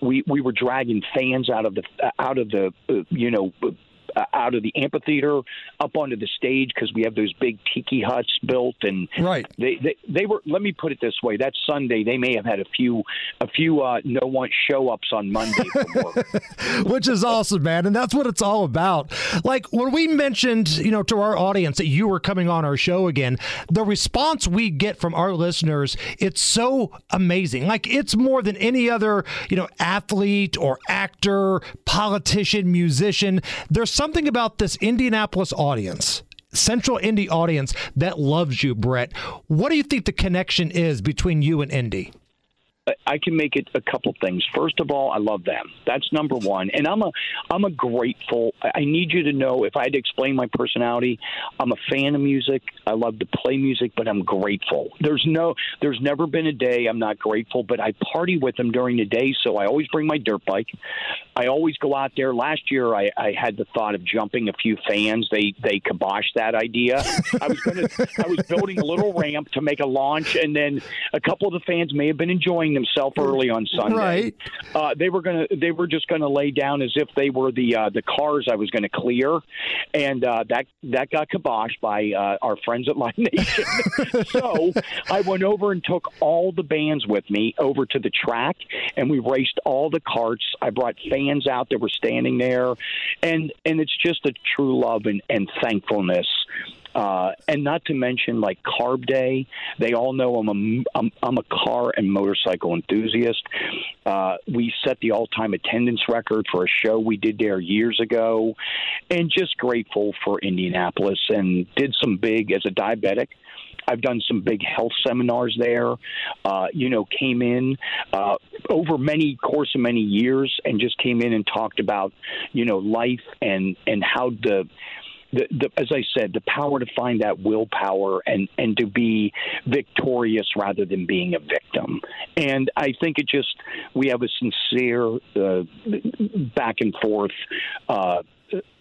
We we were dragging fans out of the out of the uh, you know uh, out of the amphitheater up onto the stage because we have those big tiki huts built and right they, they they were let me put it this way that sunday they may have had a few a few uh no one show ups on monday [laughs] which is awesome, man. And that's what it's all about. Like when we mentioned, you know, to our audience that you were coming on our show again, the response we get from our listeners, it's so amazing. Like it's more than any other, you know, athlete or actor, politician, musician. There's something about this Indianapolis audience. Central Indy audience that loves you, Bret. What do you think the connection is between you and Indy? I can make it a couple things. First of all, I love them. That's number one. And I'm a I'm a grateful. I need you to know if I had to explain my personality, I'm a fan of music. I love to play music, but I'm grateful. There's no there's never been a day I'm not grateful, but I party with them during the day, so I always bring my dirt bike. I always go out there. Last year I, I had the thought of jumping a few fans. They they kiboshed that idea. I was gonna I was building a little ramp to make a launch and then a couple of the fans may have been enjoying themselves early on Sunday. Right. Uh, they were gonna they were just gonna lay down as if they were the uh, the cars I was gonna clear, and uh, that that got kiboshed by uh, our friends at Live Nation. [laughs] so I went over and took all the bands with me over to the track, and we raced all the carts. I brought fans out that were standing there, and and it's just a true love and, and thankfulness uh, and not to mention like Carb Day. They all know I'm a I'm, I'm a car and motorcycle enthusiast. Uh, we set the all-time attendance record for a show we did there years ago, and just grateful for Indianapolis and did some big as a diabetic. I've done some big health seminars there. Uh, you know, came in uh, over many course of many years and just came in and talked about you know life and and how the the, the, as I said, the power to find that willpower and, and to be victorious rather than being a victim. And I think it just, we have a sincere uh, back and forth uh,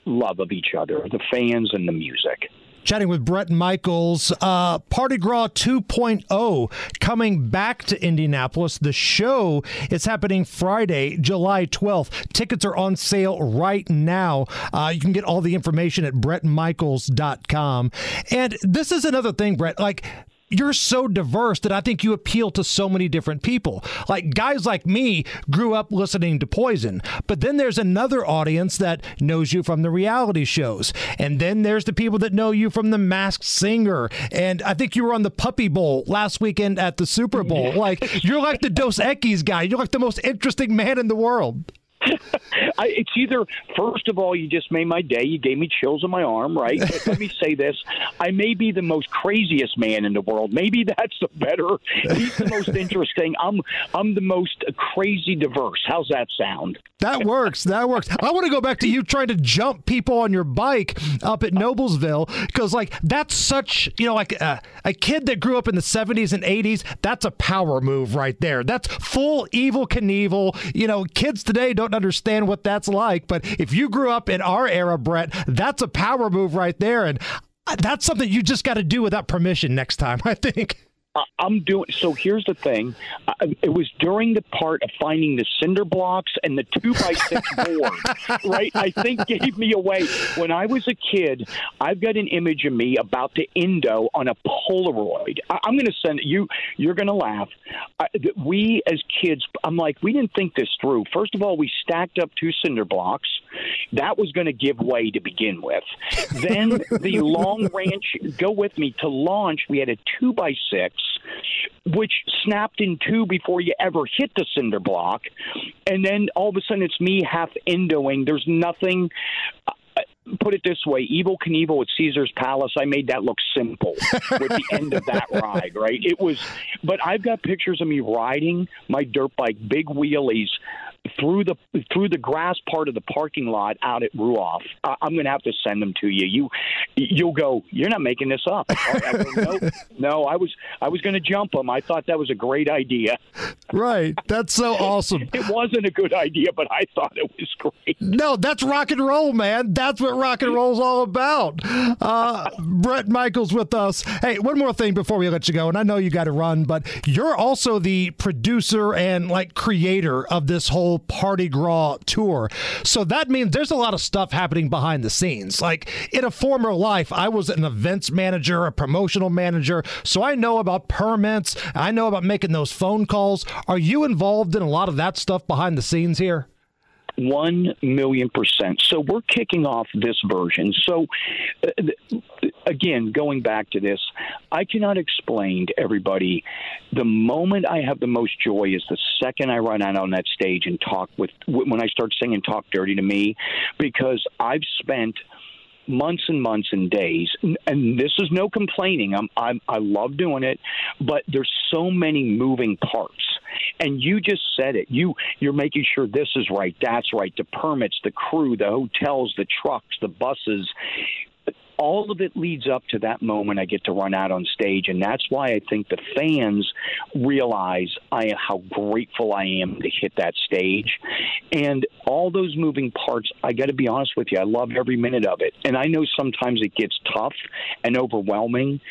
love of each other, the fans and the music chatting with Bret Michaels. Uh, Party Gras 2.0 coming back to Indianapolis. The show is happening Friday, July 12th. Tickets are on sale right now. Uh, you can get all the information at bretmichaels.com. And this is another thing, Bret. Like, you're so diverse that I think you appeal to so many different people. Like guys like me grew up listening to Poison, but then there's another audience that knows you from the reality shows. And then there's the people that know you from the Masked Singer. And I think you were on the Puppy Bowl last weekend at the Super Bowl. Like you're like the Dos Equis guy. You're like the most interesting man in the world. [laughs] I, it's either first of all, you just made my day. You gave me chills on my arm, right? [laughs] Let me say this: I may be the most craziest man in the world. Maybe that's the better. He's the most [laughs] interesting. I'm I'm the most crazy diverse. How's that sound? That works. That works. I want to go back to you trying to jump people on your bike up at Noblesville because, like, that's such you know, like a, a kid that grew up in the '70s and '80s. That's a power move right there. That's full Evel Knievel. You know, kids today don't understand what that's like. But if you grew up in our era, Bret, that's a power move right there. And uh, that's something you just got to do without permission next time, [laughs] I think. I'm doing. So here's the thing. It was during the part of finding the cinder blocks and the two by six [laughs] board, right? I think gave me away. When I was a kid, I've got an image of me about to endo on a Polaroid. I, am going to send you. You're going to laugh. I, we as kids, I'm like, we didn't think this through. First of all, we stacked up two cinder blocks. That was going to give way to begin with. Then the [laughs] long ranch. Go with me to launch. We had a two by six which snapped in two before you ever hit the cinder block. And then all of a sudden it's me half endoing. There's nothing. Uh, put it this way Evel Knievel at Caesar's Palace, I made that look simple with the end of that [laughs] ride, right? It was, but I've got pictures of me riding my dirt bike, big wheelies, through the through the grass part of the parking lot out at Ruoff. I, I'm going to have to send them to you. You you'll go. You're not making this up. [laughs] I go, no, no. I was I was going to jump them. I thought that was a great idea. Right. That's so [laughs] awesome. it wasn't a good idea, but I thought it was great. No, that's rock and roll, man. That's what rock and roll's all about. Uh, Bret Michaels with us. Hey, one more thing before we let you go, and I know you got to run, but you're also the producer and like creator of this whole Party Gras tour. So that means there's a lot of stuff happening behind the scenes. Like in a former life, I was an events manager, a promotional manager. So I know about permits. I know about making those phone calls. Are you involved in a lot of that stuff behind the scenes here? One million percent. So we're kicking off this version. So, uh, again, going back to this, I cannot explain to everybody the moment I have the most joy is the second I run out on that stage and talk with, when I start singing Talk Dirty to Me, because I've spent months and months and days and this is no complaining I'm, I'm i love doing it but there's so many moving parts and you just said it. You you're making sure this is right, that's right. The permits, the crew, the hotels, the trucks, the buses all of it leads up to that moment I get to run out on stage, and that's why I think the fans realize I how grateful I am to hit that stage, and all those moving parts. I got to be honest with you, I love every minute of it, and I know sometimes it gets tough and overwhelming,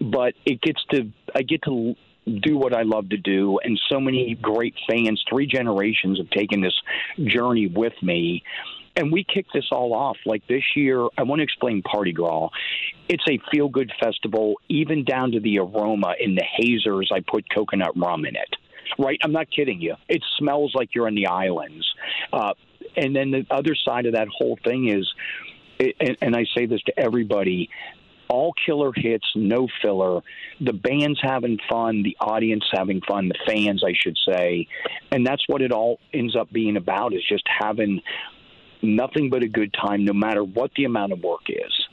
but it gets to I get to do what I love to do. And so many great fans, three generations have taken this journey with me. And we kick this all off. Like this year, I want to explain Party Gras. It's a feel good festival, even down to the aroma. In the hazers, I put coconut rum in it. Right? I'm not kidding you. It smells like you're in the islands. Uh, and then the other side of that whole thing is, and, and I say this to everybody all killer hits, no filler. The band's having fun, the audience having fun, the fans, I should say, and that's what it all ends up being about: is just having nothing but a good time, no matter what the amount of work is.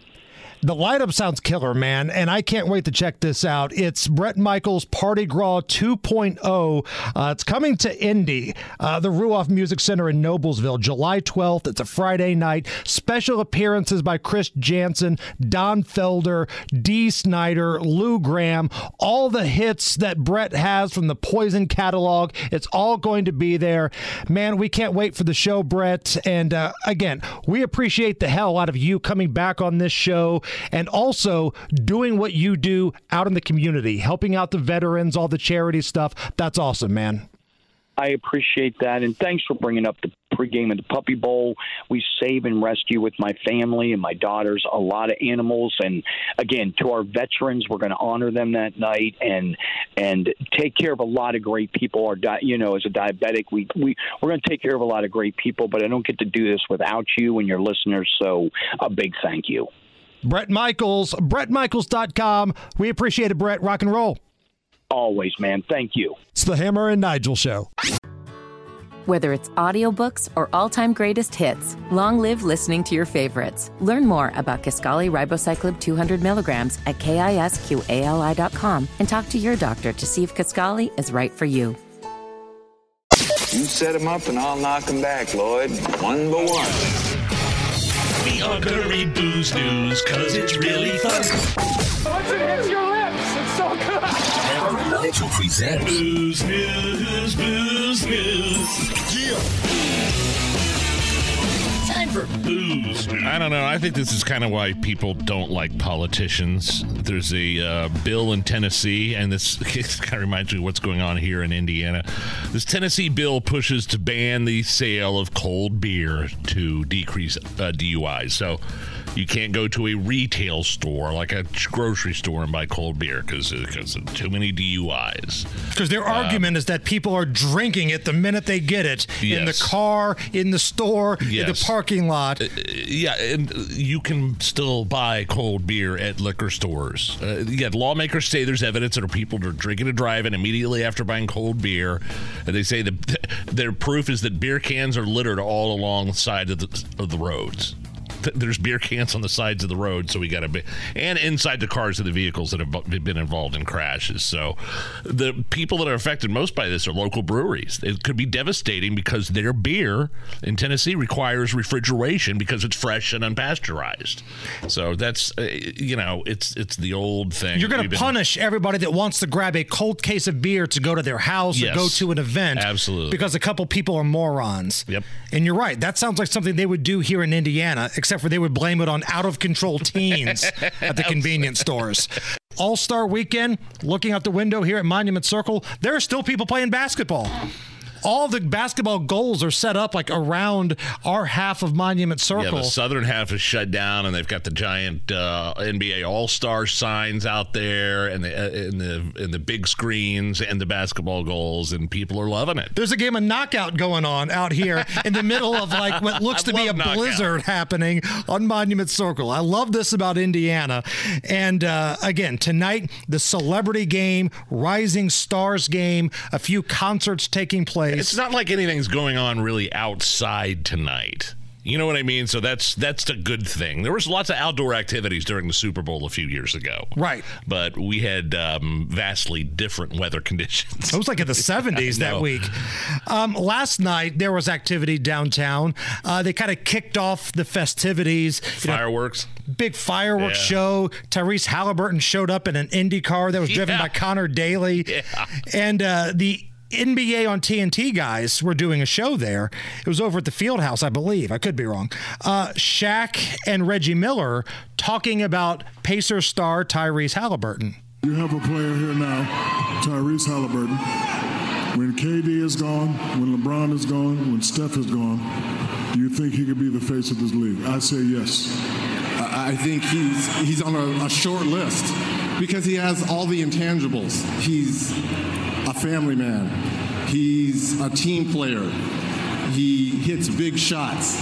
The lineup sounds killer, man, and I can't wait to check this out. It's Bret Michaels Party Gras 2.0. Uh, it's coming to Indy, uh, the Ruoff Music Center in Noblesville, July 12th. It's a Friday night. Special appearances by Chris Jansen, Don Felder, Dee Snider, Lou Gramm, all the hits that Bret has from the Poison catalog. It's all going to be there. Man, we can't wait for the show, Bret. And uh, again, we appreciate the hell out of you coming back on this show and also doing what you do out in the community, helping out the veterans, all the charity stuff. That's awesome, man. I appreciate that, and thanks for bringing up the pregame of the Puppy Bowl. We save and rescue with my family and my daughters a lot of animals, and again, to our veterans, we're going to honor them that night and and take care of a lot of great people. Our di- you know, as a diabetic, we we we're going to take care of a lot of great people, but I don't get to do this without you and your listeners. So a big thank you. Bret Michaels, BretMichaels.com. We appreciate it, Bret. Rock and roll. Always, man. Thank you. It's the Hammer and Nigel Show. Whether it's audiobooks or all-time greatest hits, long live listening to your favorites. Learn more about Kisqali Ribociclib 200 milligrams at kisqali.com and talk to your doctor to see if Kisqali is right for you. You set him up and I'll knock him back, Lloyd. One by one. We are Curry Booze News, cause it's really fun. Once it hits your lips, it's so good. Hammer and Nigel presents Booze News, Booze News. Time for booze. I don't know. I think this is kind of why people don't like politicians. There's a uh, bill in Tennessee, and this [laughs] kind of reminds me of what's going on here in Indiana. This Tennessee bill pushes to ban the sale of cold beer to decrease uh, DUIs. So you can't go to a retail store like a grocery store and buy cold beer because because too many DUIs. Because their um, argument is that people are drinking it the minute they get it in the car, in the store, in the parking lot. Uh, uh, yeah, and you can still buy cold beer at liquor stores. Uh, yeah, lawmakers say there's evidence that people are drinking and driving immediately after buying cold beer. And they say the, [laughs] their proof is that beer cans are littered all along the side of the, of the roads. Th- There's beer cans on the sides of the road, so we got to be, and inside the cars of the vehicles that have been involved in crashes. So, the people that are affected most by this are local breweries. It could be devastating because their beer in Tennessee requires refrigeration because it's fresh and unpasteurized. So that's uh, you know, it's it's the old thing. You're going to been- punish everybody that wants to grab a cold case of beer to go to their house Yes. or go to an event. Absolutely. Because a couple people are morons. Yep. And you're right. That sounds like something they would do here in Indiana, except for they would blame it on out of control teens [laughs] at the convenience stores. All Star weekend, looking out the window here at Monument Circle, there are still people playing basketball. All the basketball goals are set up like around our half of Monument Circle. Yeah, the southern half is shut down, and they've got the giant uh, NBA All Star signs out there, and the uh, and the and the big screens, and the basketball goals, and people are loving it. There's a game of knockout going on out here in the middle of like what [laughs] looks to be a knockout. blizzard happening on Monument Circle. I love this about Indiana. And uh, again, tonight, the celebrity game, Rising Stars game, a few concerts taking place. It's not like anything's going on really outside tonight. You know what I mean? So that's that's a good thing. There was lots of outdoor activities during the Super Bowl a few years ago, Right. but we had um, vastly different weather [laughs] conditions. It was like in the 70s [laughs] I that week. Um, last night, there was activity downtown. Uh, they kind of kicked off the festivities. You know, Fireworks. big fireworks Yeah. show. Tyrese Halliburton showed up in an Indy car that was driven Yeah. by Connor Daly. [laughs] And uh, the NBA on TNT guys were doing a show there. It was over at the Field House, I believe. I could be wrong. Uh, Shaq and Reggie Miller talking about Pacer star Tyrese Halliburton. You have a player here now, Tyrese Halliburton. When KD is gone, when LeBron is gone, when Steph is gone, do you think he could be the face of this league? I say yes. I I think he's he's on a, a short list because he has all the intangibles. He's a family man. He's a team player. He hits big shots.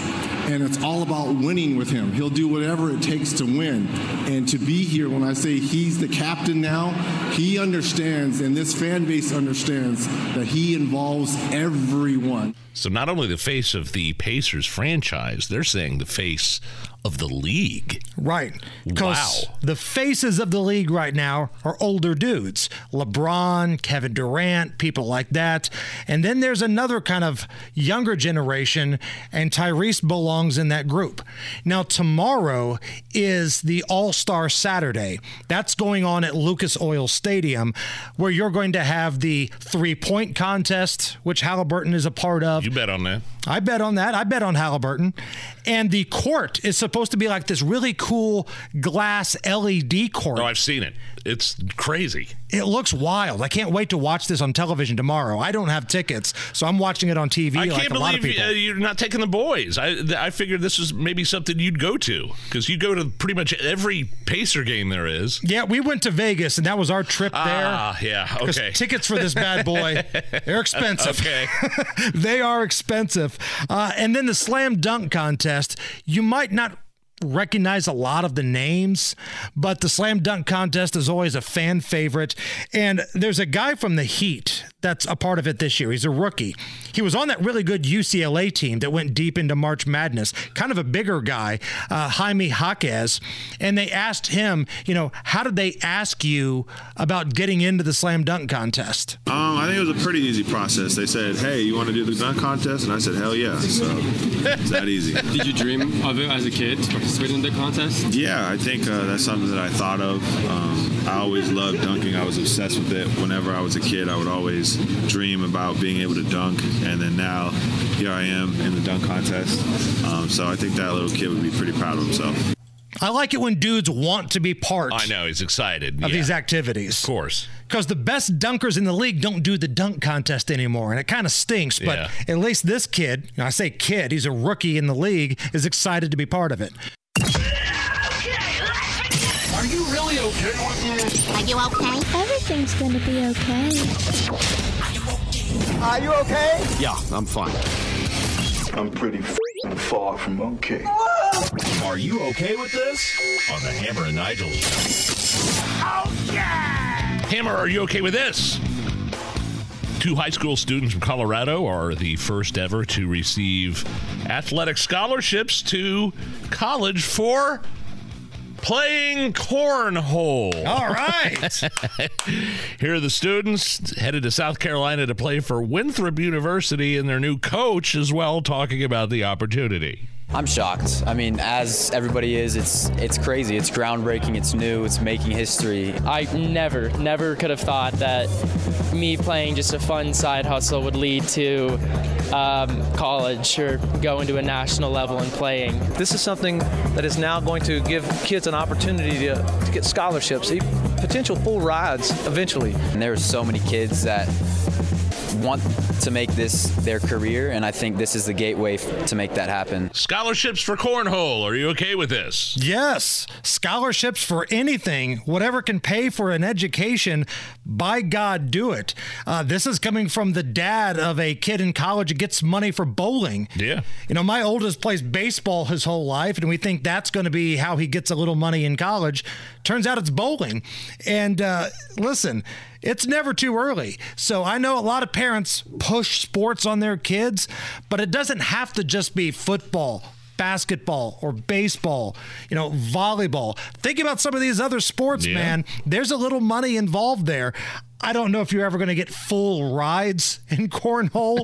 And it's all about winning with him. He'll do whatever it takes to win. And to be here, when I say he's the captain now, he understands, and this fan base understands, that he involves everyone. So not only the face of the Pacers franchise, they're saying the face of the league. Right. Wow. the faces of the league right now are older dudes LeBron, Kevin Durant, people like that. And then there's another kind of younger generation, and Tyrese belongs in that group. Now, tomorrow is the All Star Saturday. That's going on at Lucas Oil Stadium, where you're going to have the three point contest, which Halliburton is a part of. You bet on that. I bet on that. I bet on Halliburton. And the court is supposed to be like this really cool glass LED court. Oh, I've seen it. It's crazy. It looks wild. I can't wait to watch this on television tomorrow. I don't have tickets, so I'm watching it on TV I like can't a lot of believe uh, you're not taking the boys. I I figured this was maybe something you'd go to because you go to pretty much every Pacer game there is. yeah, we went to Vegas, and that was our trip there. Ah, yeah, okay. Tickets for this bad boy, they're [laughs] expensive. Okay. [laughs] they are expensive. Uh, and then the slam dunk contest, you might not recognize a lot of the names, but the slam dunk contest is always a fan favorite. And there's a guy from the Heat that's a part of it this year. He's a rookie. He was on that really good UCLA team that went deep into March Madness, kind of a bigger guy, uh, Jaime Jaquez. And they asked him, you know, how did they ask you about getting into the slam dunk contest? Um, I think it was a pretty easy process. They said, "Hey, you want to do the dunk contest?" And I said, "Hell yeah!" So it's that easy. [laughs] Did you dream of it as a kid, participating in the contest? Yeah, I think uh, that's something that I thought of. Um, I always loved dunking. I was obsessed with it. Whenever I was a kid, I would always dream about being able to dunk. And then now, here I am in the dunk contest. Um, so I think that little kid would be pretty proud of himself. I like it when dudes want to be part I know he's excited of yeah. these activities. Of course. Because the best dunkers in the league don't do the dunk contest anymore, and it kind of stinks. But Yeah. at least this kid, I say kid, he's a rookie in the league, is excited to be part of it. Are you really okay with this? Are you okay? Everything's gonna be okay. Are you okay? Yeah, I'm fine. I'm pretty f***ing far from okay. Are you okay with this? On the Hammer and Nigel show. Hammer, are you okay with this? Two high school students from Colorado are the first ever to receive athletic scholarships to college for playing cornhole. All right. [laughs] Here are the students headed to South Carolina to play for Winthrop University, and their new coach as well talking about the opportunity. I'm shocked. I mean, as everybody is, it's it's crazy. It's groundbreaking. It's new. It's making history. I never, never could have thought that me playing just a fun side hustle would lead to um, college or going to a national level and playing. This is something that is now going to give kids an opportunity to, to get scholarships, potential full rides eventually. And there are so many kids that want to make this their career, and I think this is the gateway f- to make that happen. Scholarships for cornhole. Are you okay with this? Yes, scholarships for anything, whatever can pay for an education, by God, do it. Uh, this is coming from the dad of a kid in college who gets money for bowling. Yeah. You know, my oldest plays baseball his whole life, and we think that's going to be how he gets a little money in college. Turns out it's bowling. And uh, listen, it's never too early. So I know a lot of parents push sports on their kids, but it doesn't have to just be football. Basketball or baseball, you know, volleyball. Think about some of these other sports, Yeah. man. There's a little money involved there. I don't know if you're ever going to get full rides in cornhole,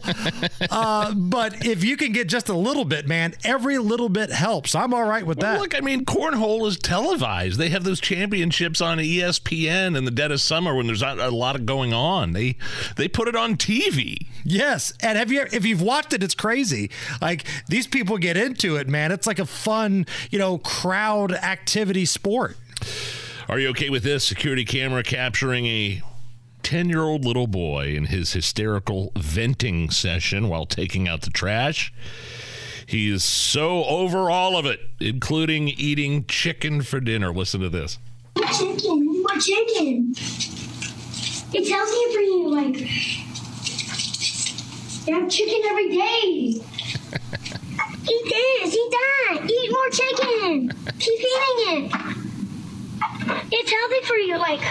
[laughs] uh, but if you can get just a little bit, man, every little bit helps. I'm all right with Well, that. look, I mean, cornhole is televised. They have those championships on ESPN in the dead of summer when there's not a lot of going on. They they put it on TV. Yes, and have you if you've watched it, it's crazy. Like these people get into it, man. It's like a fun, you know, crowd activity sport. Are you okay with this? Security camera capturing a 10 year old little boy in his hysterical venting session while taking out the trash. He is so over all of it, including eating chicken for dinner. Listen to this. Chicken, more chicken. It's healthy for you. Like, you have chicken every day. eat this, eat that, eat more chicken. Keep eating it. It's healthy for you. Like,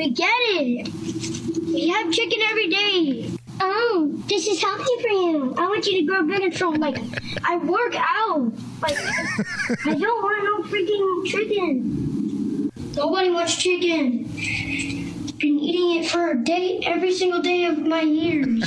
we get it. You have chicken every day. Oh, this is healthy for you. I want you to grow big and strong. Like, I work out. Like, [laughs] I don't want no freaking chicken. Nobody wants chicken. Been eating it for a day, every single day of my years.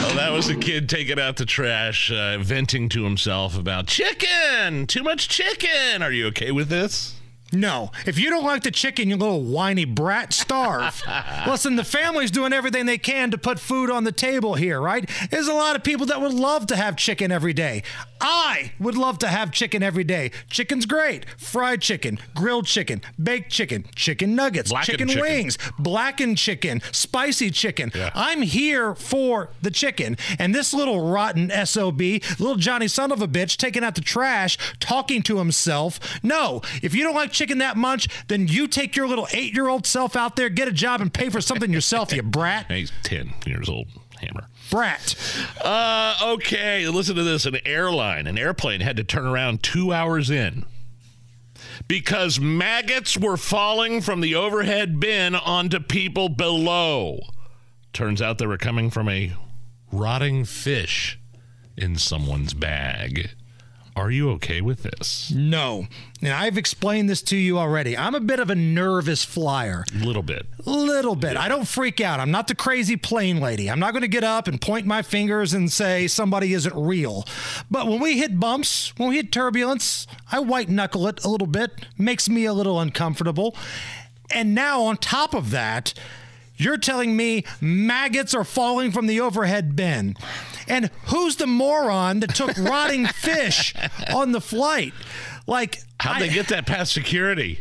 Oh, that was a kid taking out the trash, uh, venting to himself about chicken. Too much chicken. Are you okay with this? No. If you don't like the chicken, you little whiny brat, starve. [laughs] Listen, the family's doing everything they can to put food on the table here, right? There's a lot of people that would love to have chicken every day. I would love to have chicken every day. Chicken's great. Fried chicken, grilled chicken, baked chicken, chicken nuggets, Blackened chicken, chicken. wings, blackened chicken, spicy chicken. I'm here for the chicken. And this little rotten SOB, little Johnny son of a bitch, taking out the trash, talking to himself. No, if you don't like chicken that much, then you take your little eight year old self out there, get a job, and pay for something yourself, you brat. [laughs] He's 10 years old. Hammer. Brat. Uh, okay, listen to this. An airline, an airplane had to turn around two hours in because maggots were falling from the overhead bin onto people below. Turns out they were coming from a rotting fish in someone's bag. Are you okay with this? No. And I've explained this to you already. I'm a bit of a nervous flyer. A little bit. A little bit. I don't freak out. I'm not the crazy plane lady. I'm not going to get up and point my fingers and say somebody isn't real. But when we hit bumps, when we hit turbulence, I white knuckle it a little bit, makes me a little uncomfortable. And now, on top of that, you're telling me maggots are falling from the overhead bin. And who's the moron that took rotting [laughs] fish on the flight? Like, How'd they get that past security?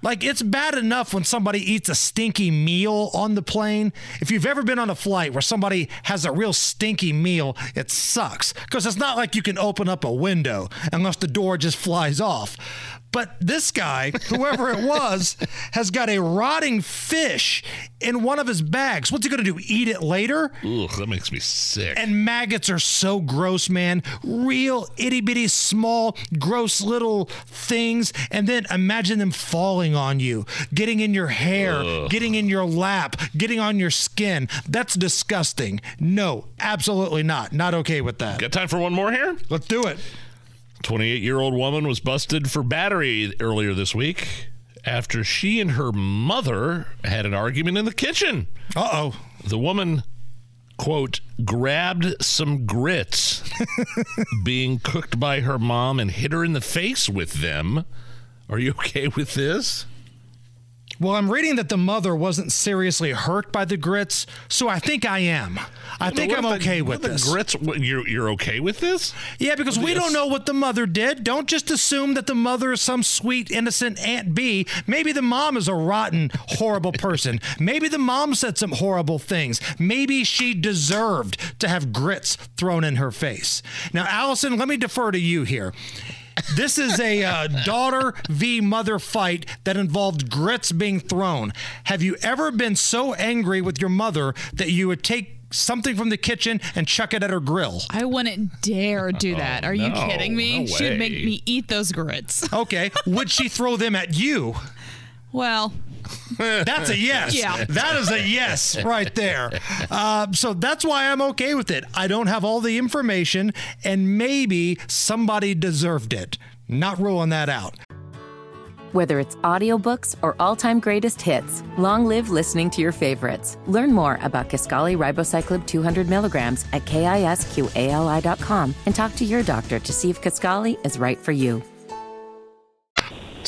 Like it's bad enough when somebody eats a stinky meal on the plane. If you've ever been on a flight where somebody has a real stinky meal, it sucks because it's not like you can open up a window unless the door just flies off. But this guy, whoever it was, has got a rotting fish in one of his bags. What's he going to do? Eat it later? Ugh, that makes me sick. And maggots are so gross, man. Real itty bitty, small, gross little things. And then imagine them falling on you, getting in your hair, Ugh. getting in your lap, getting on your skin. That's disgusting. No, absolutely not. Not okay with that. Got time for one more here? Let's do it. 28 year old woman was busted for battery earlier this week after she and her mother had an argument in the kitchen. Uh oh. The woman, quote, grabbed some grits [laughs] being cooked by her mom and hit her in the face with them. Are you okay with this? Well, I'm reading that the mother wasn't seriously hurt by the grits, so I think I am. I think I'm okay with the this. grits. what, You're you're okay with this? Yeah, because we don't know what the mother did. Don't just assume that the mother is some sweet, innocent Aunt Bee. Maybe the mom is a rotten, horrible person. Maybe the mom said some horrible things. Maybe she deserved to have grits thrown in her face. Now, Allison, let me defer to you here. This is a uh, daughter v mother fight that involved grits being thrown. Have you ever been so angry with your mother that you would take something from the kitchen and chuck it at her grill? I wouldn't dare do that. Are you no, kidding me? no She'd make me eat those grits. Okay. Would she throw them at you? Well, That's a yes. Yeah. That is a yes right there. Uh, so that's why I'm okay with it. I don't have all the information, and maybe somebody deserved it. Not ruling that out. Whether it's audiobooks or all-time greatest hits, long live listening to your favorites. Learn more about Kisqali Ribociclib 200 milligrams at kisqali.com and talk to your doctor to see if Kisqali is right for you.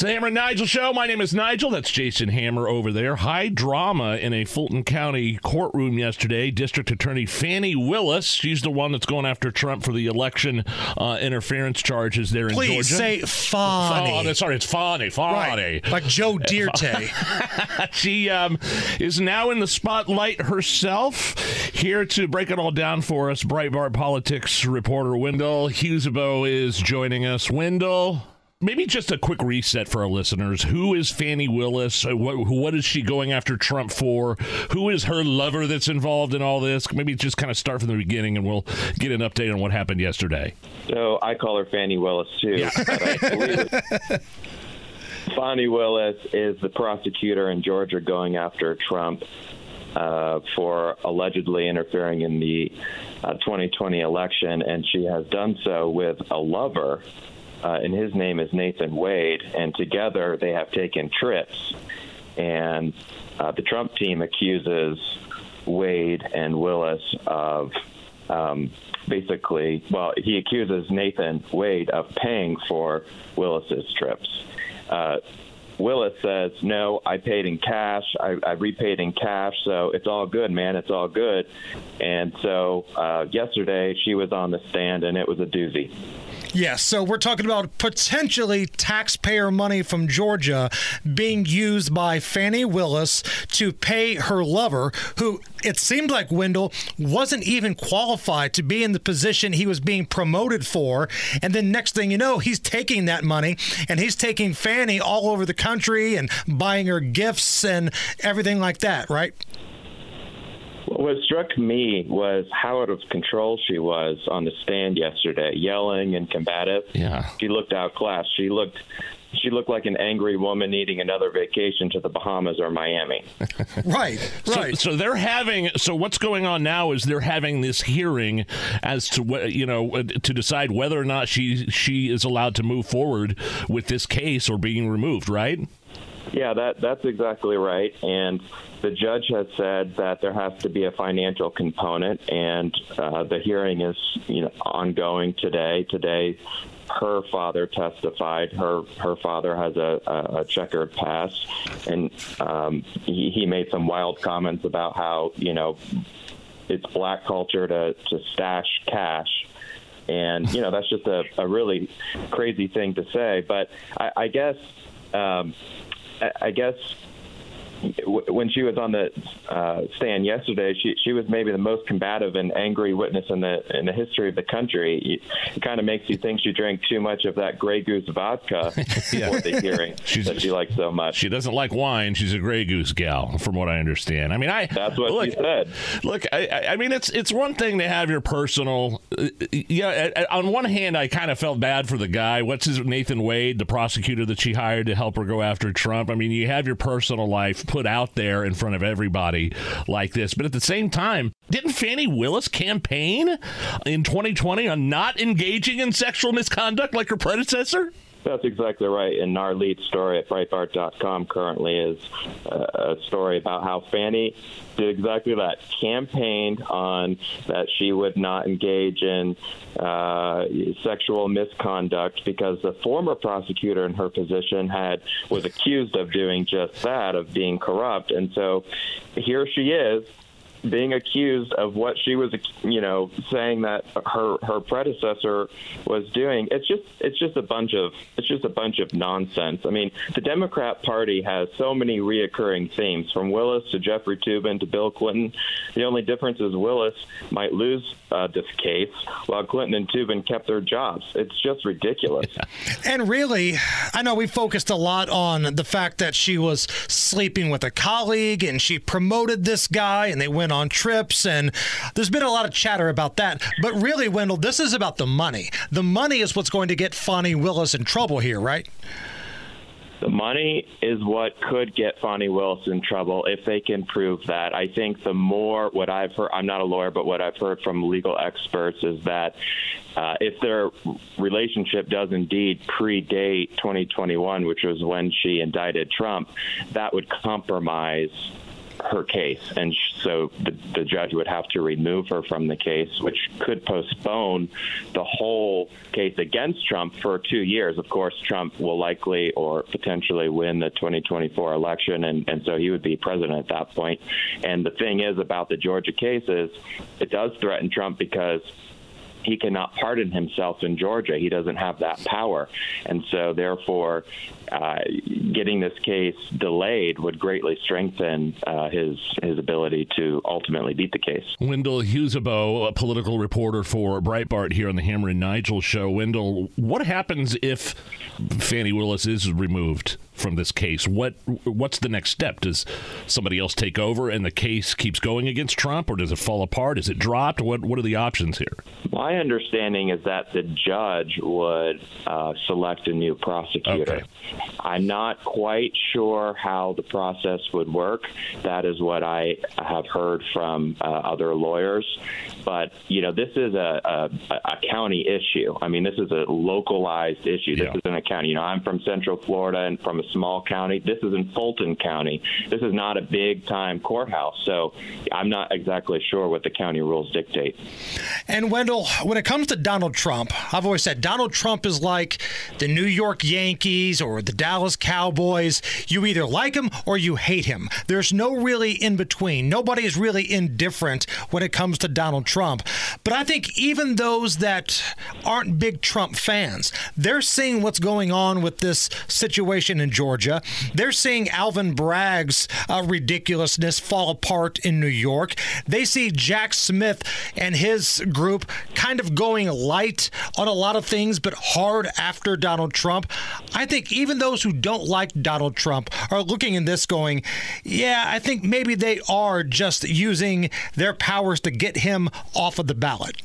It's the Hammer and Nigel show. My name is Nigel. That's Jason Hammer over there. High drama in a Fulton County courtroom yesterday. District Attorney Fani Willis, she's the one that's going after Trump for the election uh, interference charges there in Please Georgia. say Fani. Oh, sorry, it's Fani. Fani. Right, like Joe Dierte. [laughs] she um, is now in the spotlight herself. Here to break it all down for us, Breitbart politics reporter Wendell Husebo is joining us. Wendell, maybe just a quick reset for our listeners. Who is Fani Willis? Uh, What, what is she going after Trump for? Who is her lover that's involved in all this? Maybe just kind of start from the beginning and we'll get an update on what happened yesterday. So I call her Fani Willis too. [laughs] but I believe it- Fani Willis is the prosecutor in Georgia going after Trump uh, for allegedly interfering in the uh, 2020 election, and she has done so with a lover, uh, and his name is Nathan Wade, and together they have taken trips. And uh, the Trump team accuses Wade and Willis of um, basically, well, he accuses Nathan Wade of paying for Willis's trips. Uh, Willis says, "No, I paid in cash. I, I repaid in cash, so it's all good, man. It's all good." And so uh, yesterday she was on the stand, and it was a doozy. Yes, so we're talking about potentially taxpayer money from Georgia being used by Fani Willis to pay her lover, who it seemed like Wendell wasn't even qualified to be in the position he was being promoted for. And then next thing you know, he's taking that money and he's taking Fani all over the country and buying her gifts and everything like that, right? What struck me was how out of control she was on the stand yesterday, yelling and combative. Yeah. She looked outclassed. She looked she looked like an angry woman needing another vacation to the Bahamas or Miami. right, [laughs] right. So, so, they're having. So what's going on now is they're having this hearing as to what you know uh, to decide whether or not she she is allowed to move forward with this case or being removed. Right. Yeah, that that's exactly right. And the judge has said that there has to be a financial component, and uh, the hearing is you know ongoing today. Today, her father testified. Her her father has a, a, a checkered past, and um, he, he made some wild comments about how you know it's black culture to to stash cash and you know that's just a, a really crazy thing to say. But I, I guess um, I I guess when she was on the uh, stand yesterday, she she was maybe the most combative and angry witness in the in the history of the country. It kind of makes you think she drank too much of that Grey Goose vodka [laughs] yeah. before the hearing [laughs] She's, that she likes so much. She doesn't like wine. She's a Grey Goose gal, from what I understand. I mean, I that's what look, she said. Look, I, I mean, it's it's one thing to have your personal. Uh, yeah, on one hand, I kind of felt bad for the guy. What's his Nathan Wade, the prosecutor that she hired to help her go after Trump. I mean, you have your personal life put out there in front of everybody like this. But at the same time, didn't Fani Willis campaign in 2020 on not engaging in sexual misconduct like her predecessor? That's exactly right. And our lead story at Breitbart.com currently is uh, a story about how Fani did exactly that. Campaigned on that she would not engage in uh, sexual misconduct because the former prosecutor in her position had was accused of doing just that, of being corrupt. And so here she is being accused of what she was, you know, saying that her her predecessor was doing. It's just it's just a bunch of it's just a bunch of nonsense. I mean, the Democrat Party has so many reoccurring themes, from Willis to Jeffrey Toobin to Bill Clinton. The only difference is Willis might lose uh, this case, while Clinton and Toobin kept their jobs. It's just ridiculous. [laughs] And really, I know we focused a lot on the fact that she was sleeping with a colleague and she promoted this guy and they went on trips and there's been a lot of chatter about that. But really, Wendell, this is about the money. The money is what's going to get Fani Willis in trouble here, right? The money is what could get Fani Willis in trouble if they can prove that. I think the more what I've heard, I'm not a lawyer, but what I've heard from legal experts is that uh, if their relationship does indeed predate 2021, which was when she indicted Trump, that would compromise her case, and so the, the, judge would have to remove her from the case, which could postpone the whole case against Trump for two years. Of course, Trump will likely or potentially win the 2024 election, and, and so he would be president at that point. And the thing is about the Georgia case is it does threaten Trump because he cannot pardon himself in Georgia. He doesn't have that power. And so, therefore, uh, getting this case delayed would greatly strengthen uh, his his ability to ultimately beat the case. Wendell Husebo, a political reporter for Breitbart here on the Hammer and Nigel show. Wendell, what happens if Fani Willis is removed from this case? What what's the next step? Does somebody else take over and the case keeps going against Trump, or does it fall apart? Is it dropped? What what are the options here? My understanding is that the judge would uh, select a new prosecutor. Okay. I'm not quite sure how the process would work. That is what I have heard from uh, other lawyers. But you know, this is a, a, a, county issue. I mean, this is a localized issue. This yeah. isn't a county. You know, I'm from Central Florida and from a small county. This is in Fulton County. This is not a big time courthouse. So I'm not exactly sure what the county rules dictate. And Wendell, when it comes to Donald Trump, I've always said Donald Trump is like the New York Yankees or the Dallas Cowboys. You either like him or you hate him. There's no really in between. Nobody is really indifferent when it comes to Donald Trump. But I think even those that aren't big Trump fans, they're seeing what's going on with this situation in Georgia. They're seeing Alvin Bragg's uh, ridiculousness fall apart in New York. They see Jack Smith and his group kind of going light on a lot of things, but hard after Donald Trump. I think even those who don't like Donald Trump are looking in this going, yeah, I think maybe they are just using their powers to get him off of the ballot.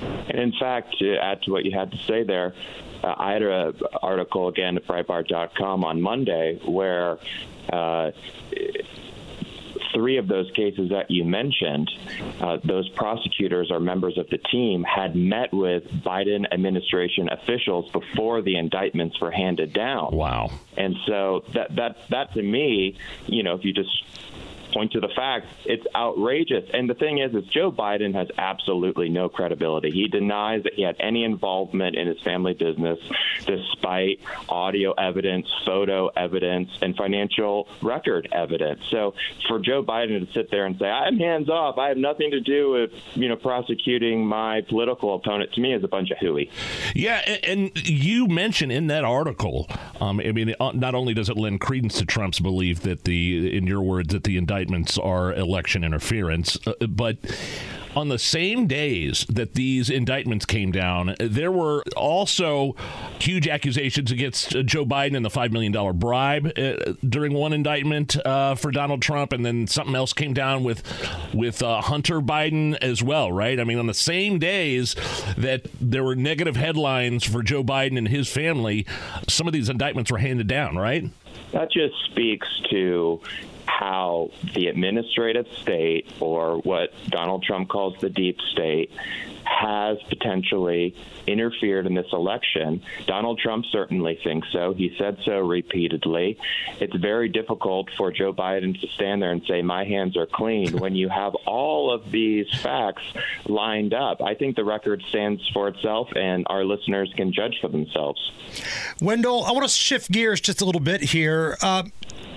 And in fact, to add to what you had to say there, uh, I had an article again at Breitbart.com on Monday where uh, three of those cases that you mentioned, uh, those prosecutors or members of the team had met with Biden administration officials before the indictments were handed down. Wow. And so that that that to me, you know, if you just point to the facts. It's outrageous. And the thing is, is Joe Biden has absolutely no credibility. He denies that he had any involvement in his family business, despite audio evidence, photo evidence, and financial record evidence. So for Joe Biden to sit there and say, "I'm hands off. I have nothing to do with you know prosecuting my political opponent," to me is a bunch of hooey. Yeah, and you mentioned in that article, um, I mean, uh, not only does it lend credence to Trump's belief that the, in your words, that the indictment indictments are election interference. Uh, but on the same days that these indictments came down, there were also huge accusations against Joe Biden and the $5 million bribe uh, during one indictment uh, for Donald Trump. And then something else came down with, with uh, Hunter Biden as well, right? I mean, on the same days that there were negative headlines for Joe Biden and his family, some of these indictments were handed down, right? That just speaks to how the administrative state, or what Donald Trump calls the deep state, has potentially interfered in this election. Donald Trump certainly thinks so. He said so repeatedly. It's very difficult for Joe Biden to stand there and say, My hands are clean when you have all of these facts lined up. I think the record stands for itself, and our listeners can judge for themselves. Wendell, I want to shift gears just a little bit here. Uh,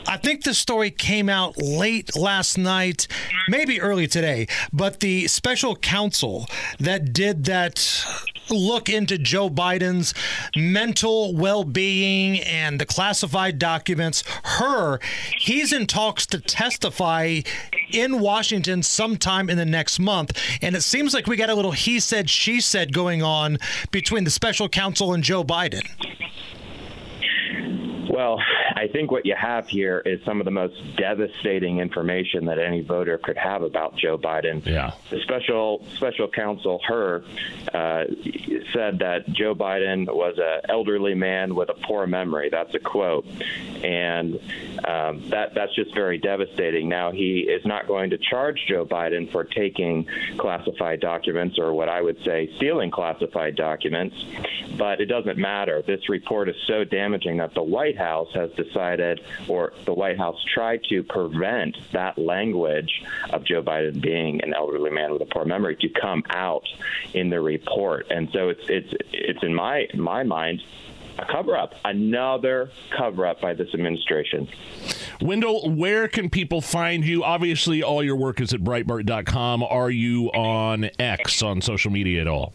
I think the story came out late last night, maybe early today, but the special counsel that did that look into Joe Biden's mental well being and the classified documents, her, he's in talks to testify in Washington sometime in the next month. And it seems like we got a little he said, she said going on between the special counsel and Joe Biden. Well, I think what you have here is some of the most devastating information that any voter could have about Joe Biden. Yeah. The special special counsel Hur uh, said that Joe Biden was an elderly man with a poor memory. That's a quote, and um, that that's just very devastating. Now he is not going to charge Joe Biden for taking classified documents or what I would say stealing classified documents, but it doesn't matter. This report is so damaging that the White House has decided, or the White House tried to prevent that language of Joe Biden being an elderly man with a poor memory to come out in the report. And so it's it's it's in my my mind a cover up, another cover up by this administration. Wendell, where can people find you? Obviously, all your work is at Breitbart.com. Are you on X on social media at all?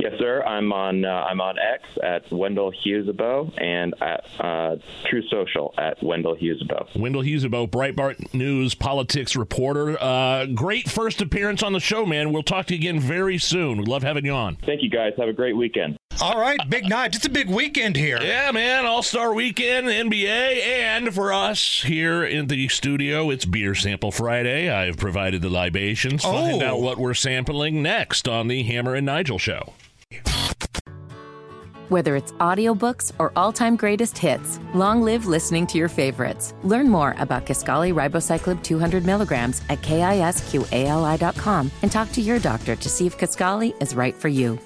Yes, sir. I'm on uh, I'm on X at Wendell Husebo and at uh, Truth Social at Wendell Husebo. Wendell Husebo, Breitbart News politics reporter. Uh, great first appearance on the show, man. We'll talk to you again very soon. We love having you on. Thank you, guys. Have a great weekend. All right, big night. It's a big weekend here. Yeah, man. All Star Weekend, NBA, and for us here in the studio, it's Beer Sample Friday. I've provided the libations. Find Oh. out what we're sampling next on the Hammer and Nigel Show. Whether it's audiobooks or all-time greatest hits, long live listening to your favorites. Learn more about Kisqali Ribociclib 200 milligrams at kisqali.com and talk to your doctor to see if Kisqali is right for you.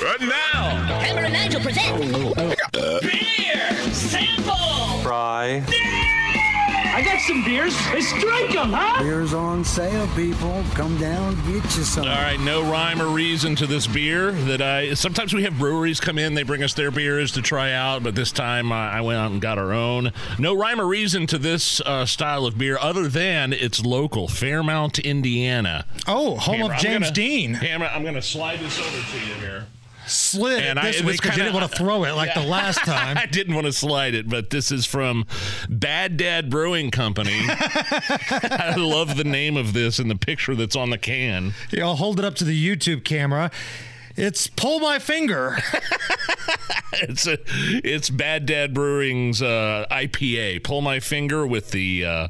And now, Hammer and Nigel present Beer Sample. Fry. I got some beers. Let's drink them, huh? Beer's on sale, people. Come down, get you some. All right, no rhyme or reason to this beer that I. Sometimes we have breweries come in, they bring us their beers to try out, but this time uh, I went out and got our own. No rhyme or reason to this uh, style of beer other than it's local, Fairmount, Indiana. Oh, home Hammer, of I'm James gonna- Dean. Hammer, I'm going to slide this over to you here. Slid And I- this was week because you didn't want to throw it like the last [laughs] time. I didn't want to slide it, but this is from Bad Dad Brewing Company. [laughs] I love the name of this and the picture that's on the can. Yeah, I'll hold it up to the YouTube camera. It's pull my finger. [laughs] it's a, it's Bad Dad Brewing's uh, IPA. Pull my finger with the uh,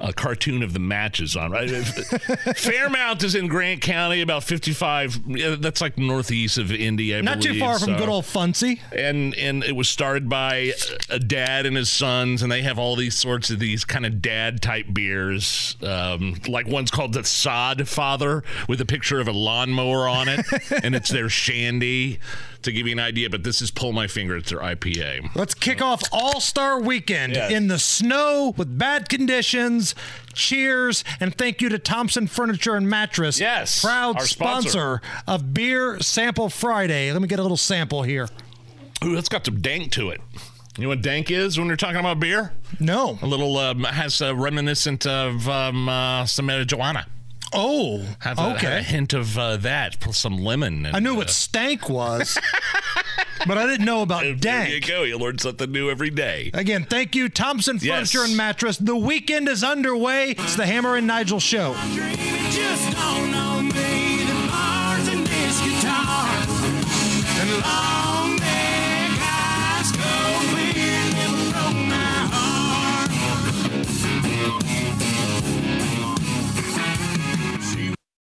a cartoon of the matches on. Right, [laughs] Fairmount is in Grant County, about fifty-five. yeah, That's like northeast of Indy. I Not too believe, far from good old Muncie. and and it was started by a dad and his sons, and they have all these sorts of these kind of dad type beers. Um, like one's called the Sod Father with a picture of a lawnmower on it, and it's their shandy to give you an idea. But this is Pull My Finger. It's their IPA. Let's kick off All Star Weekend Yes. in the snow with bad conditions. Cheers and thank you to Thompson Furniture and Mattress. Yes, proud sponsor. sponsor of Beer Sample Friday. Let me get a little sample here. Ooh, that's got some dank to it. You know what dank is when you're talking about beer? No. A little um, has a reminiscent of um, uh, some marijuana. Oh, Have a, okay. a hint of uh, that, plus some lemon. And, I knew uh, what stank was, [laughs] but I didn't know about dank. There you dank. go. You learn something new every day. Again, thank you, Thompson Yes. Furniture and Mattress. The weekend is underway. It's the Hammer and Nigel Show. Just don't know me. The bars and